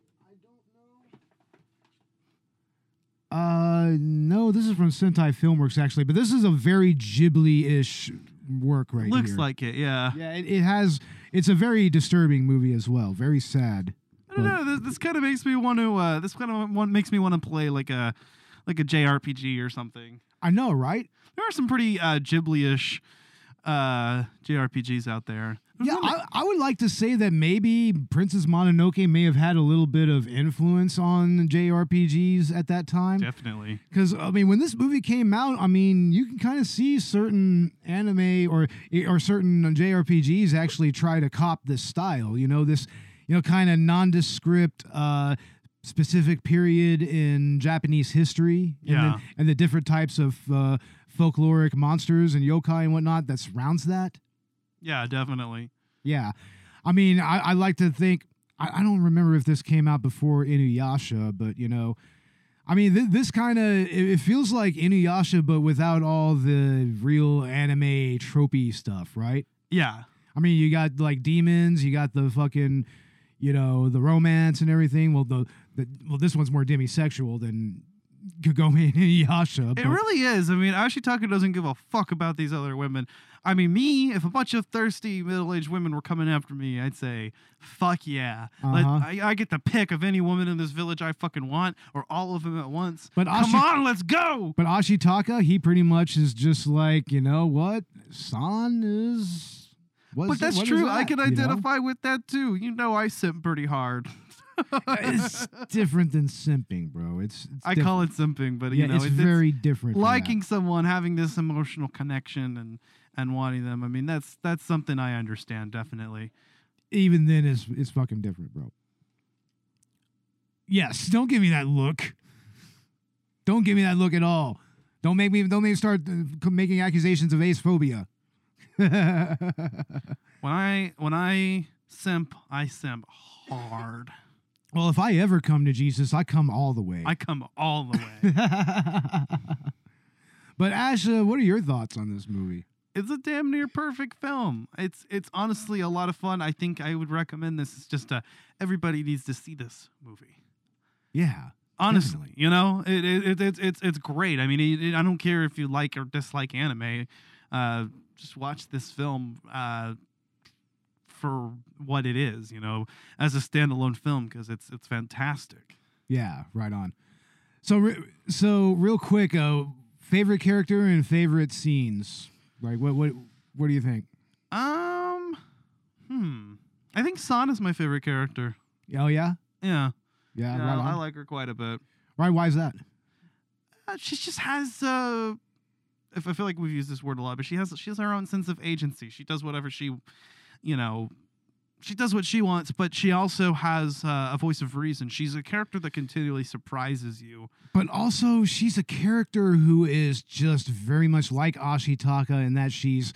I don't know. Uh, no, this is from Sentai Filmworks actually, but this is a very Ghibli-ish work right Looks here. like it, yeah. Yeah, it, it has. It's a very disturbing movie as well. Very sad. I don't know. This, this kind of makes me want to. Uh, this kind of one makes me want to play like a like a JRPG or something. I know, right? There are some pretty uh, Ghibli-ish uh, JRPGs out there. Yeah, I, I would like to say that maybe Princess Mononoke may have had a little bit of influence on JRPGs at that time. Definitely. Because I mean, when this movie came out, I mean, you can kind of see certain anime or or certain JRPGs actually try to cop this style. You know, this you know kind of nondescript. Uh, specific period in Japanese history and, Yeah. the, and the different types of uh, folkloric monsters and yokai and whatnot that surrounds that. Yeah, definitely. Yeah. I mean, I, I like to think, I, I don't remember if this came out before Inuyasha, but you know, I mean, th- this kind of, it, it feels like Inuyasha, but without all the real anime tropey stuff, right? Yeah. I mean, you got like demons, you got the fucking, you know, the romance and everything. Well, the, the well, this one's more demisexual than Kagome and Inuyasha. It really is. I mean, Ashitaka doesn't give a fuck about these other women. I mean, me, if a bunch of thirsty middle-aged women were coming after me, I'd say, "Fuck yeah!" Uh-huh. I, I get to pick of any woman in this village I fucking want, or all of them at once. But come Ashi- on, let's go. But Ashitaka, he pretty much is just like, you know what? San is. but it- that's is true. I that, can you know? identify with that too. You know, I simp pretty hard. it's *laughs* different than simping, bro. It's, it's I call it simping, but Yeah, you know, it's very different from that. Liking someone, having this emotional connection, and and wanting them. I mean, that's that's something I understand definitely. even then it's it's fucking different, bro. Yes, don't give me that look. Don't give me that look at all. Don't make me don't make me start uh, making accusations of ace phobia. *laughs* When I when I simp, I simp hard. well, if I ever come to Jesus, I come all the way. I come all the way. *laughs* but Asha, what are your thoughts on this movie? It's a damn near perfect film. It's it's honestly a lot of fun. I think I would recommend this. It's just a everybody needs to see this movie. Yeah. Honestly, you know, it, it, it it's it's it's great. I mean, it, I don't care if you like or dislike anime. Uh, just watch this film uh, for what it is. You know, as a standalone film because it's it's fantastic. Yeah, right on. So, so real quick, uh, favorite character and favorite scenes. Like, what, what, what do you think? Um, hmm. I think San is my favorite character. Oh yeah, Yeah, yeah, Yeah, right. I like her quite a bit. right, why is that? Uh, she just has uh if I feel like we've used this word a lot, but she has she has her own sense of agency. She does whatever she you know she does what she wants, but she also has uh, a voice of reason. She's a character that continually surprises you. But also, she's a character who is just very much like Ashitaka in that she's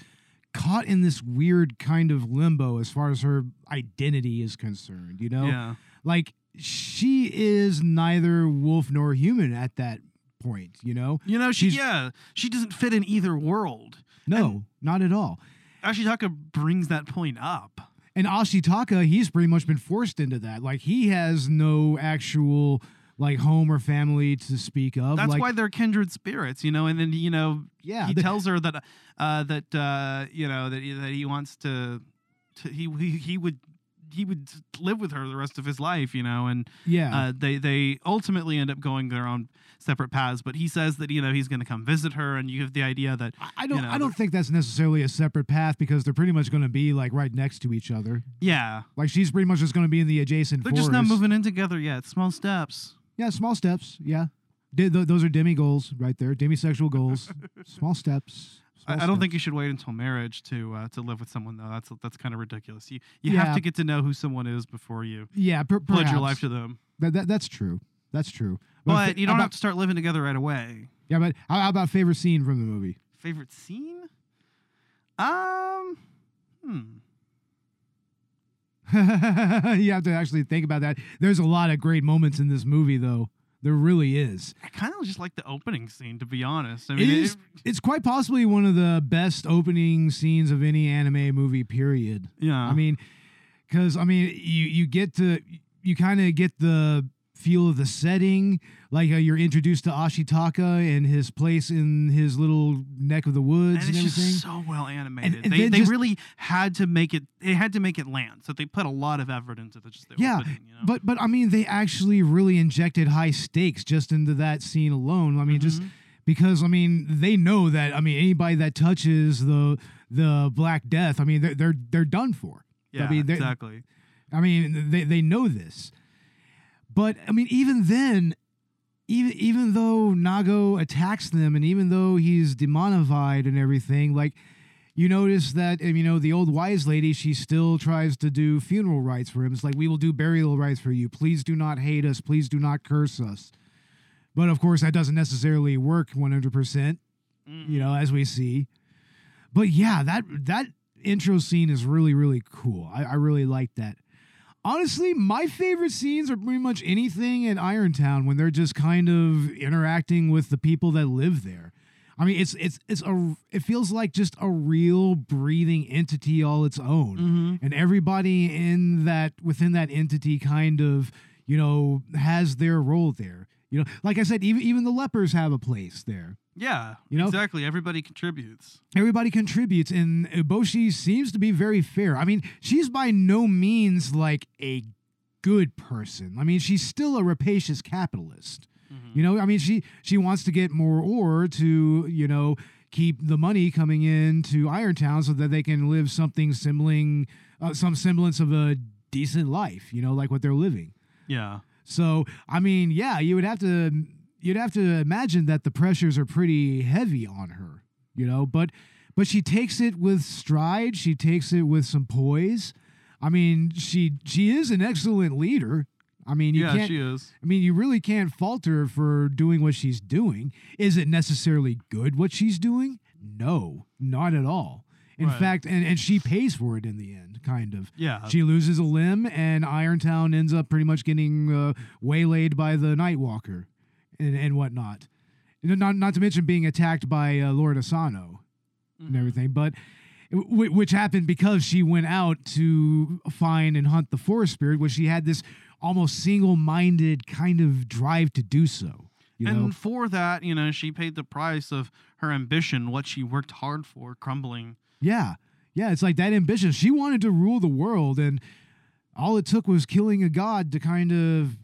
caught in this weird kind of limbo as far as her identity is concerned. You know, Yeah. like she is neither wolf nor human at that point. You know, You know, she She's- yeah, she doesn't fit in either world. no, not at all. Ashitaka brings that point up. And Ashitaka, he's pretty much been forced into that. Like he has no actual like home or family to speak of. That's like, why they're kindred spirits, you know. And then you know, Yeah, he the- tells her that uh, that uh, you know that he, that he wants to, to he, he he would he would live with her the rest of his life, you know, and Yeah. uh, they they ultimately end up going their own separate paths. But he says that you know he's going to come visit her, and you have the idea that I don't. you know, I don't think that's necessarily a separate path because they're pretty much going to be like right next to each other. Yeah, Like she's pretty much just going to be in the adjacent. they're just not moving in together yet. Small steps. Yeah, small steps. Yeah, Di- th- those are demi goals right there. Demisexual goals. *laughs* small steps. I, I don't think you should wait until marriage to uh, to live with someone though. That's that's kind of ridiculous. You you Yeah. have to get to know who someone is before you Yeah, per- pledge your life to them. That, that that's true. That's true. But fa- you don't about- have to start living together right away. Yeah, but how, how about favorite scene from the movie? Favorite scene? Um, hmm. *laughs* you have to actually think about that. There's a lot of great moments in this movie, though. There really is. I kind of just like the opening scene, to be honest. I mean, it- is, it's quite possibly one of the best opening scenes of any anime movie. Period. Yeah. I mean, because I mean, you you get to you kind of get the feel of the setting, like uh, you're introduced to Ashitaka and his place in his little neck of the woods and and, it's everything. just so well animated. and they they just- really had to make it. They had to make it land. So they put a lot of effort into the, just the yeah, opening. You know? but but I mean, they actually really injected high stakes just into that scene alone. I mean, just Mm-hmm. because I mean, they know that I mean, anybody that touches the the Black Death, I mean, they're they're, they're done for. Yeah, I mean, exactly. I mean, they they know this. But I mean, even then, even even though Nago attacks them, and even though he's demonified and everything, like you notice that um, you know the old wise lady, she still tries to do funeral rites for him. It's like we will do burial rites for you. Please do not hate us. Please do not curse us. But of course, that doesn't necessarily work one hundred percent. You know, as we see. But yeah, that that intro scene is really really cool. I, I really like that. Honestly, my favorite scenes are pretty much anything in Irontown when they're just kind of interacting with the people that live there. I mean, it's it's it's a it feels like just a real breathing entity all its own, mm-hmm. and everybody in that within that entity kind of you know has their role there. You know, like I said, even even the lepers have a place there. yeah, You know? exactly. Everybody contributes. Everybody contributes, and Eboshi seems to be very fair. I mean, she's by no means like a good person. I mean, she's still a rapacious capitalist. You know, I mean, she she wants to get more ore to you know keep the money coming in to Irontown so that they can live something sembling uh, some semblance of a decent life. You know, like what they're living. Yeah. So I mean, yeah, you would have to you'd have to imagine that the pressures are pretty heavy on her, you know, but but she takes it with stride, she takes it with some poise. I mean, she she is an excellent leader. I mean, you Yeah, can't she is. I mean, you really can't fault her for doing what she's doing. Is it necessarily good what she's doing? No, not at all. In Right. fact, and, and she pays for it in the end, kind of. Yeah. She loses a limb, and Irontown ends up pretty much getting uh, waylaid by the Nightwalker and, and whatnot. Not, not to mention being attacked by uh, Lord Asano and everything, but w- which happened because she went out to find and hunt the forest spirit, which she had this almost single-minded kind of drive to do so. You and know, for that, you know, she paid the price of her ambition, what she worked hard for, crumbling. Yeah. Yeah, it's like that ambition. She wanted to rule the world and all it took was killing a god to kind of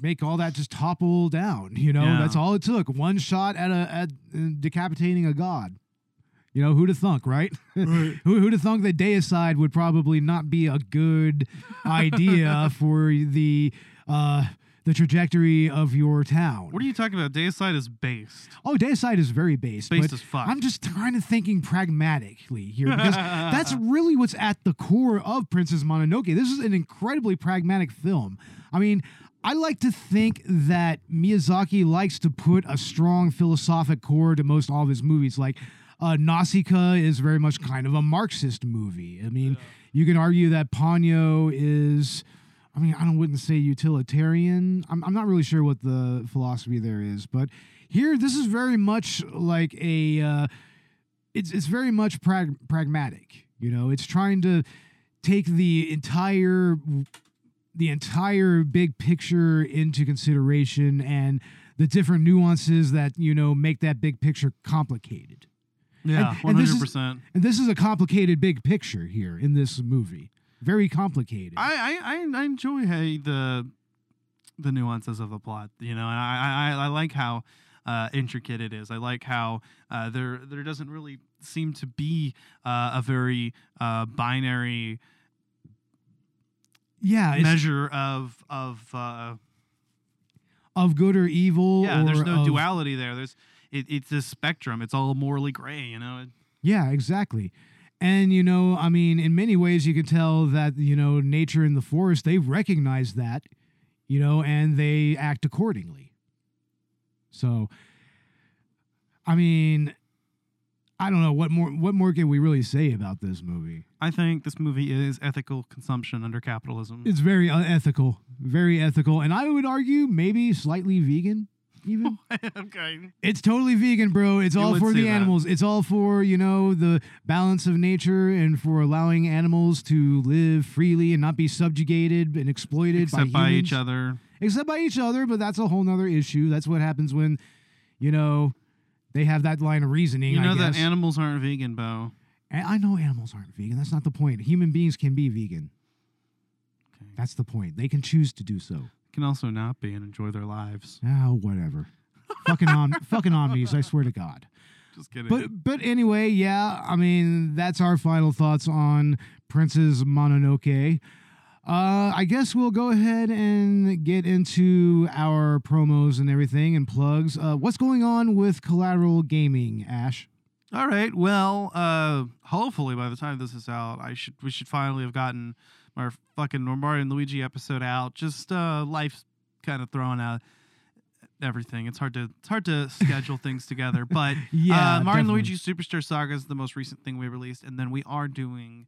make all that just topple down, you know? Yeah. That's all it took. One shot at a at uh, decapitating a god. You know, who'd have thunk, right? *laughs* Who who'd have thunk that deicide would probably not be a good idea *laughs* for the uh the trajectory of your town. What are you talking about? Deicide is based. Oh, Deicide is very base. Based but as fuck. I'm just kind of thinking pragmatically here because *laughs* that's really what's at the core of Princess Mononoke. This is an incredibly pragmatic film. I mean, I like to think that Miyazaki likes to put a strong philosophic core to most all of his movies. Like, uh, Nausicaa is very much kind of a Marxist movie. I mean, you can argue that Ponyo is. I mean, I don't wouldn't say utilitarian. I'm, I'm not really sure what the philosophy there is, but here this is very much like a. Uh, it's it's very much prag- pragmatic. You know, it's trying to take the entire the entire big picture into consideration and the different nuances that you know make that big picture complicated. Yeah, one hundred percent. And this is a complicated big picture here in this movie. Very complicated. I I, I, enjoy hey, the the nuances of the plot. You know, and I I, I like how uh, intricate it is. I like how uh, there there doesn't really seem to be uh, a very uh, binary yeah, measure of of uh, of good or evil. yeah. There's no of- duality there. There's it, it's a spectrum. It's all morally gray. You know. Yeah, exactly. And you know, I mean, in many ways, you can tell that you know nature in the forest they recognize that, you know, and they act accordingly. So, I mean, I don't know what more what more can we really say about this movie. I think this movie is ethical consumption under capitalism. It's very unethical, very ethical, and I would argue maybe slightly vegan. Even *laughs* okay. it's totally vegan, bro. It's You all would for say the that. animals. It's all for you know the balance of nature and for allowing animals to live freely and not be subjugated and exploited Except by, by each humans. other. Except by each other, but that's a whole nother issue. That's what happens when, you know, they have that line of reasoning. You know I that guess. animals aren't vegan, Bo. I know animals aren't vegan. That's not the point. Human beings can be vegan. That's the point. They can choose to do so. Can also not be and enjoy their lives. Oh, whatever. fucking om- *laughs* fucking omnis. I swear to God. Just kidding. But but anyway, yeah. I mean, that's our final thoughts on Princess Mononoke. Uh, I guess we'll go ahead and get into our promos and everything and plugs. Uh, what's going on with Collateral Gaming, Ash? All right. Well, uh, hopefully by the time this is out, I should we should finally have gotten our fucking Mario and Luigi episode out. Just uh, life kind of throwing out everything. It's hard to it's hard to *laughs* schedule things together. But *laughs* Yeah, uh, Mario and. Luigi Superstar Saga is the most recent thing we released, and then we are doing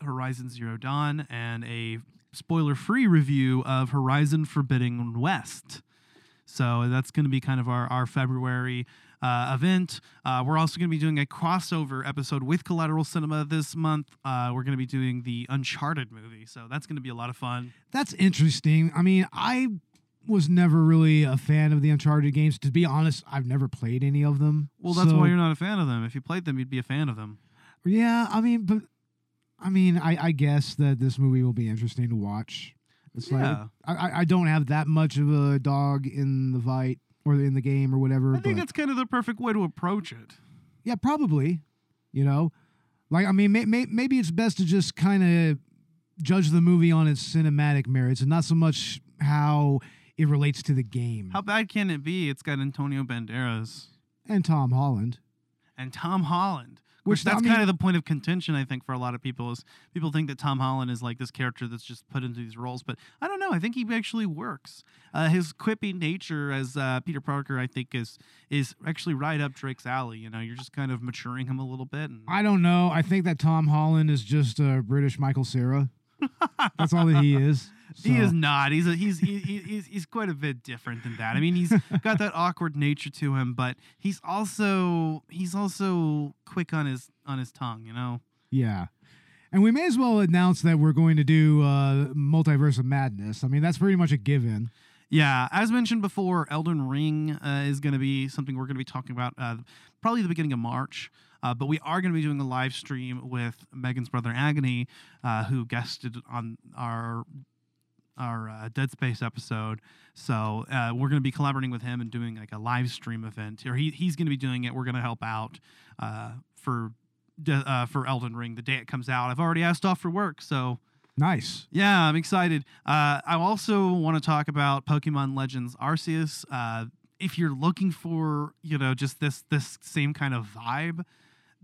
Horizon Zero Dawn and a spoiler-free review of Horizon Forbidden West. So that's going to be kind of our, our February uh, event. Uh, we're also going to be doing a crossover episode with Collateral Cinema this month. Uh, we're going to be doing the Uncharted movie. So that's going to be a lot of fun. That's interesting. I mean, I was never really a fan of the Uncharted games. To be honest, I've never played any of them. Well, that's So- why you're not a fan of them. If you played them, you'd be a fan of them. Yeah, I mean, but I mean, I, I guess that this movie will be interesting to watch. It's Yeah. like I, I- I don't have that much of a dog in the fight or in the game or whatever. I think but that's kind of the perfect way to approach it. yeah, probably. You know, like I mean, may, may, maybe it's best to just kind of judge the movie on its cinematic merits and not so much how it relates to the game. How bad can it be? It's got Antonio Banderas and Tom Holland. and Tom Holland. Which, that's I mean- kind of the point of contention, I think, for a lot of people is people think that Tom Holland is like this character that's just put into these roles, but I don't know. I think he actually works. Uh, his quippy nature as uh, Peter Parker, I think, is is actually right up Drake's alley. You know, you're just kind of maturing him a little bit. And I don't know. I think that Tom Holland is just a British Michael Cera. That's all that he is. He is not. He's a, he's he, he- he's he's quite a bit different than that. I mean, he's got that awkward nature to him, but he's also he's also quick on his on his tongue. You know. Yeah. And we may as well announce that we're going to do uh, Multiverse of Madness. I mean, that's pretty much a given. Yeah, as mentioned before, Elden Ring uh, is going to be something we're going to be talking about uh, probably the beginning of March. Uh, but we are going to be doing a live stream with Megan's brother Agony, uh, who guested on our our uh, Dead Space episode. So uh, we're going to be collaborating with him and doing like a live stream event. Or he, he's going to be doing it. We're going to help out uh, for de- uh, for Elden Ring the day it comes out. I've already asked off for work, so Nice. yeah, I'm excited. Uh, I also want to talk about Pokemon Legends Arceus. Uh, if you're looking for, you know, just this this same kind of vibe,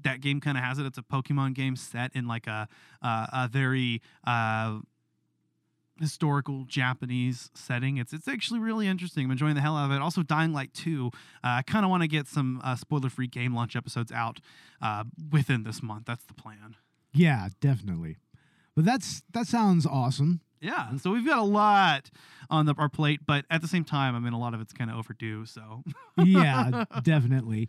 that game kind of has it. It's a Pokemon game set in like a uh, a very uh, historical Japanese setting. It's it's actually really interesting. I'm enjoying the hell out of it. Also, Dying Light 2. Uh, I kind of want to get some uh, spoiler-free game launch episodes out uh, within this month. That's the plan. Yeah, definitely. But that's that sounds awesome. Yeah, and so we've got a lot on the, our plate, but at the same time, I mean, a lot of it's kind of overdue. So yeah, *laughs* definitely.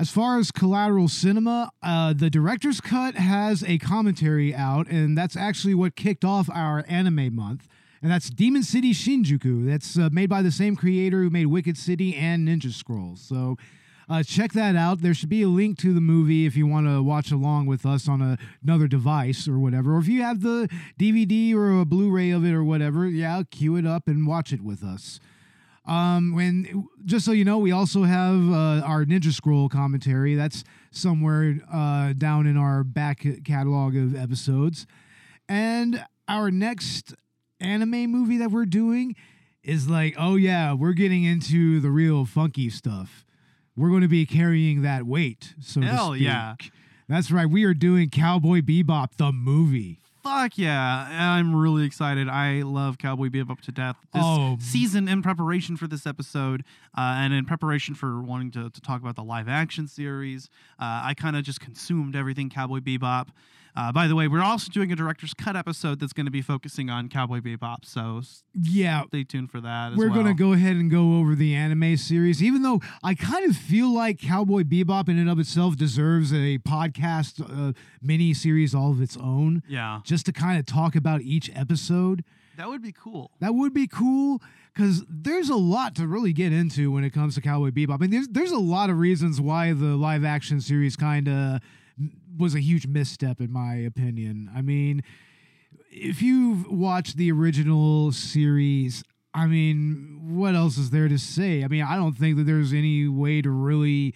As far as collateral cinema, uh, the director's cut has a commentary out, and that's actually what kicked off our anime month. And that's Demon City Shinjuku. That's uh, made by the same creator who made Wicked City and Ninja Scrolls. So Uh, check that out. There should be a link to the movie if you want to watch along with us on a, another device or whatever. Or if you have the DVD or a Blu-ray of it or whatever, yeah, cue it up and watch it with us. Um, when just so you know, we also have uh, our Ninja Scroll commentary. That's somewhere uh, down in our back catalog of episodes. And our next anime movie that we're doing is like, oh yeah, we're getting into the real funky stuff. We're going to be carrying that weight. So to Hell yeah. That's right. We are doing Cowboy Bebop the movie. Fuck yeah. I'm really excited. I love Cowboy Bebop to death. This Oh. season, in preparation for this episode, uh, and in preparation for wanting to, to talk about the live action series, uh, I kind of just consumed everything Cowboy Bebop. Uh, by the way, we're also doing a director's cut episode that's going to be focusing on Cowboy Bebop, so Yeah, stay tuned for that. As We're well. going to go ahead and go over the anime series, even though I kind of feel like Cowboy Bebop in and of itself deserves a podcast uh, mini series all of its own. Yeah. Just to kind of talk about each episode. That would be cool. That would be cool because there's a lot to really get into when it comes to Cowboy Bebop. I mean, there's, there's a lot of reasons why the live action series kind of was a huge misstep, in my opinion. I mean, if you've watched the original series, I mean, what else is there to say? I mean, I don't think that there's any way to really,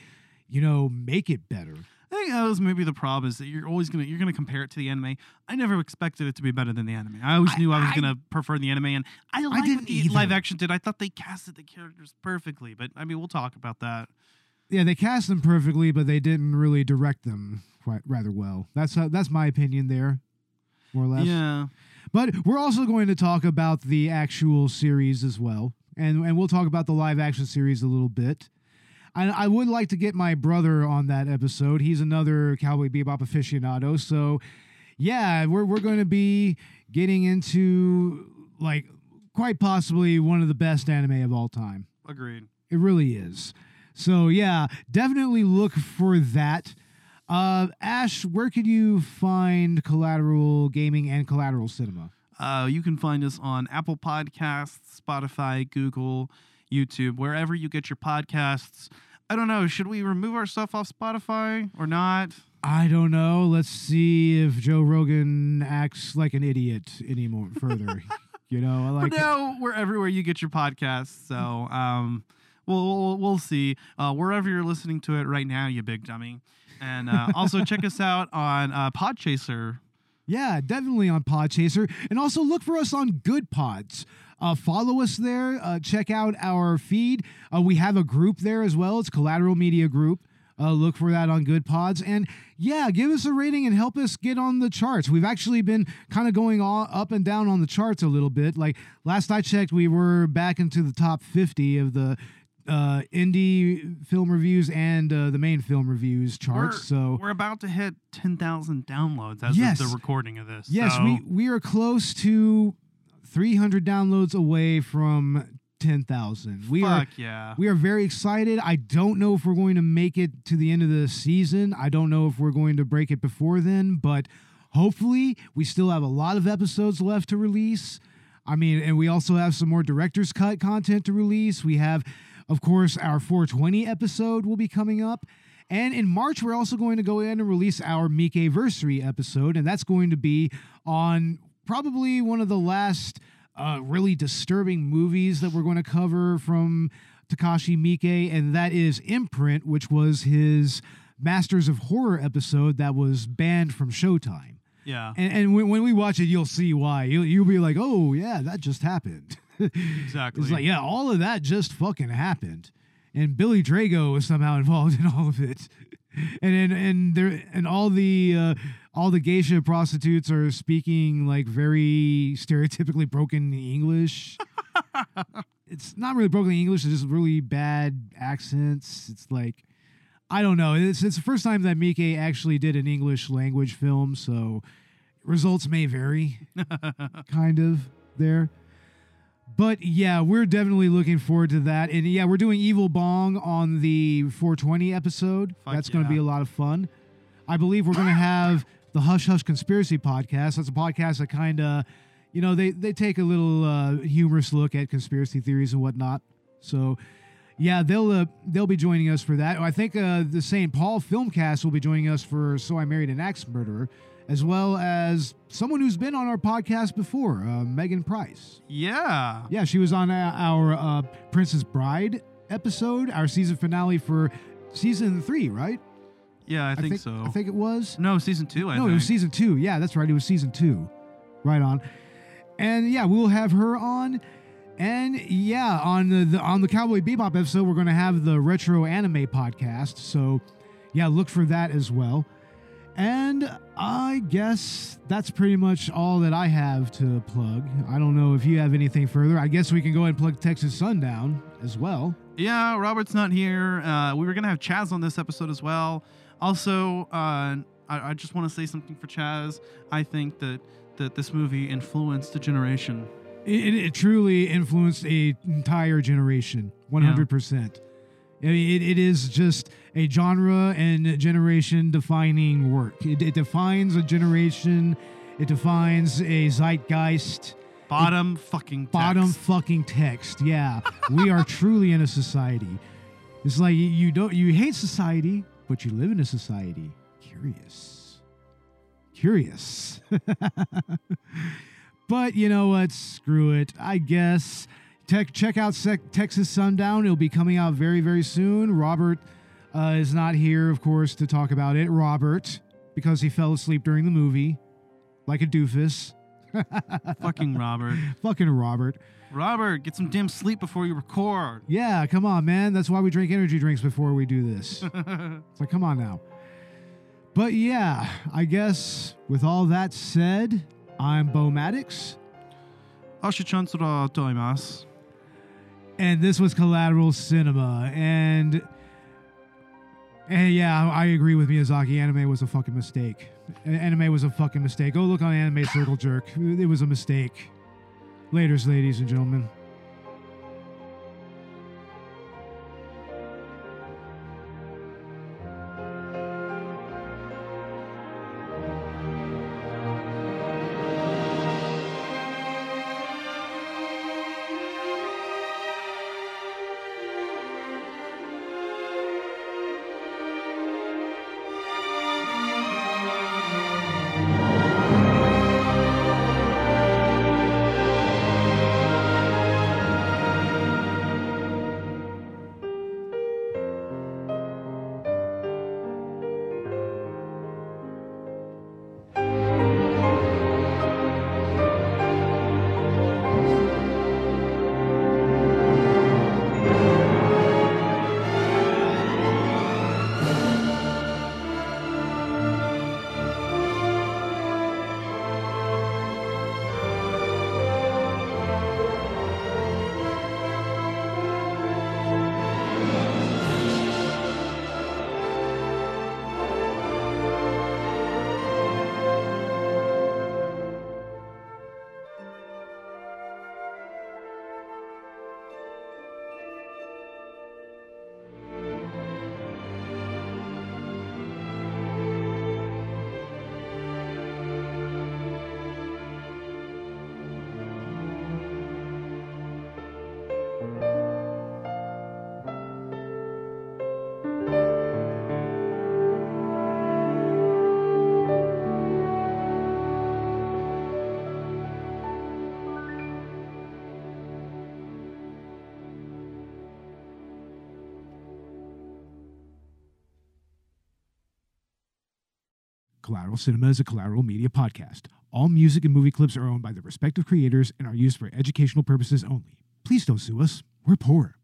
you know, make it better. I think that was maybe the problem is that you're always gonna you're gonna compare it to the anime. I never expected it to be better than the anime. I always knew I was gonna prefer the anime, and I like didn't what the either. live action did. I thought they casted the characters perfectly, but I mean we'll talk about that. Yeah, they cast them perfectly, but they didn't really direct them quite rather well. That's uh, that's my opinion there, more or less. Yeah. But we're also going to talk about the actual series as well, and and we'll talk about the live action series a little bit. I, I would like to get my brother on that episode. He's another Cowboy Bebop aficionado, so yeah, we're we're going to be getting into like quite possibly one of the best anime of all time. Agreed. It really is. So yeah, definitely look for that. Uh, Ash, where could you find Collateral Gaming and Collateral Cinema? Uh, you can find us on Apple Podcasts, Spotify, Google, YouTube, wherever you get your podcasts. I don't know. Should we remove our stuff off Spotify or not? I don't know. Let's see if Joe Rogan acts like an idiot anymore further. *laughs* you know, I like For now, we're everywhere you get your podcasts. So um, we'll, we'll, we'll see. Uh, wherever you're listening to it right now, you big dummy. And uh, *laughs* also check us out on uh, Podchaser. Yeah, definitely on Podchaser. And also look for us on Good Pods. Uh, follow us there. Uh, check out our feed. Uh, we have a group there as well. It's Collateral Media Group. Uh, look for that on Good Pods. And yeah, give us a rating and help us get on the charts. We've actually been kind of going all up and down on the charts a little bit. Like last I checked, we were back into the top 50 of the uh, indie film reviews and uh, the main film reviews charts. We're, so we're about to hit 10,000 downloads as Yes. of the recording of this. Yes, So- we we are close to 300 downloads away from 10,000. We are Fuck yeah. we are very excited. I don't know if we're going to make it to the end of the season. I don't know if we're going to break it before then, but hopefully we still have a lot of episodes left to release. I mean, and we also have some more director's cut content to release. We have of course our 420 episode will be coming up. And in March, we're also going to go in and release our Mike Versary episode, and that's going to be on probably one of the last uh, really disturbing movies that we're going to cover from Takashi Miike, and that is Imprint, which was his Masters of Horror episode that was banned from Showtime. Yeah. And, and when, when we watch it, you'll see why. You'll, you'll be like, oh, yeah, that just happened. *laughs* Exactly. It's like, yeah, all of that just fucking happened. And Billy Drago was somehow *laughs* involved in all of it. And and, and there and all the uh, all the geisha prostitutes are speaking like very stereotypically broken English. *laughs* it's not really broken English, it's just really bad accents. It's like I don't know. It's it's the first time that Mike actually did an English language film, so results may vary *laughs* kind of there. But yeah, we're definitely looking forward to that. And yeah, we're doing Evil Bong on the 420 episode. Fuck That's going to yeah. be a lot of fun. I believe we're going to have the Hush Hush Conspiracy podcast. That's a podcast that kind of, you know, they, they take a little uh, humorous look at conspiracy theories and whatnot. So yeah, they'll uh, they'll be joining us for that. I think uh, the St. Paul Filmcast will be joining us for "So I Married an Axe Murderer," as well as someone who's been on our podcast before, uh, Megan Price. Yeah. Yeah, she was on uh, our uh, Princess Bride episode, our season finale for season three, right? Yeah, I think, think so. I think it was. no, season two. I no, think. it was season two. Yeah, that's right. It was season two. Right on. And yeah, we'll have her on. And yeah, on the, the on the Cowboy Bebop episode, we're going to have the retro anime podcast. So yeah, look for that as well. And I guess that's pretty much all that I have to plug. I don't know if you have anything further. I guess we can go ahead and plug Texas Sundown as well. Yeah, Robert's not here. Uh, we were gonna have Chaz on this episode as well. Also, uh, I, I just want to say something for Chaz. I think that that this movie influenced a generation. It, it truly influenced a entire generation, one hundred percent. I mean, it, it is just a genre and generation defining work. It, it defines a generation. It defines a zeitgeist. Bottom fucking bottom text. fucking text. Yeah, *laughs* we are truly in a society. It's like you don't you hate society, but you live in a society. Curious, curious. *laughs* but you know what? Screw it. I guess. Tech, check out Sec- Texas Sundown. It'll be coming out very, very soon. Robert uh, is not here, of course, to talk about it. Robert, because he fell asleep during the movie, like a doofus. *laughs* Fucking Robert. Fucking Robert. Robert, get some damn sleep before you record. Yeah, come on, man. That's why we drink energy drinks before we do this. *laughs* it's like, come on now. But yeah, I guess with all that said, I'm Bo Maddox. Ashichansura toimasu. And this was Collateral Cinema. And and yeah, I agree with Miyazaki. Anime was a fucking mistake. Anime was a fucking mistake. Go look on Anime Circle Jerk. It was a mistake. Laters, ladies and gentlemen. Collateral Cinema is a collateral media podcast. All music and movie clips are owned by the respective creators and are used for educational purposes only. Please don't sue us. We're poor.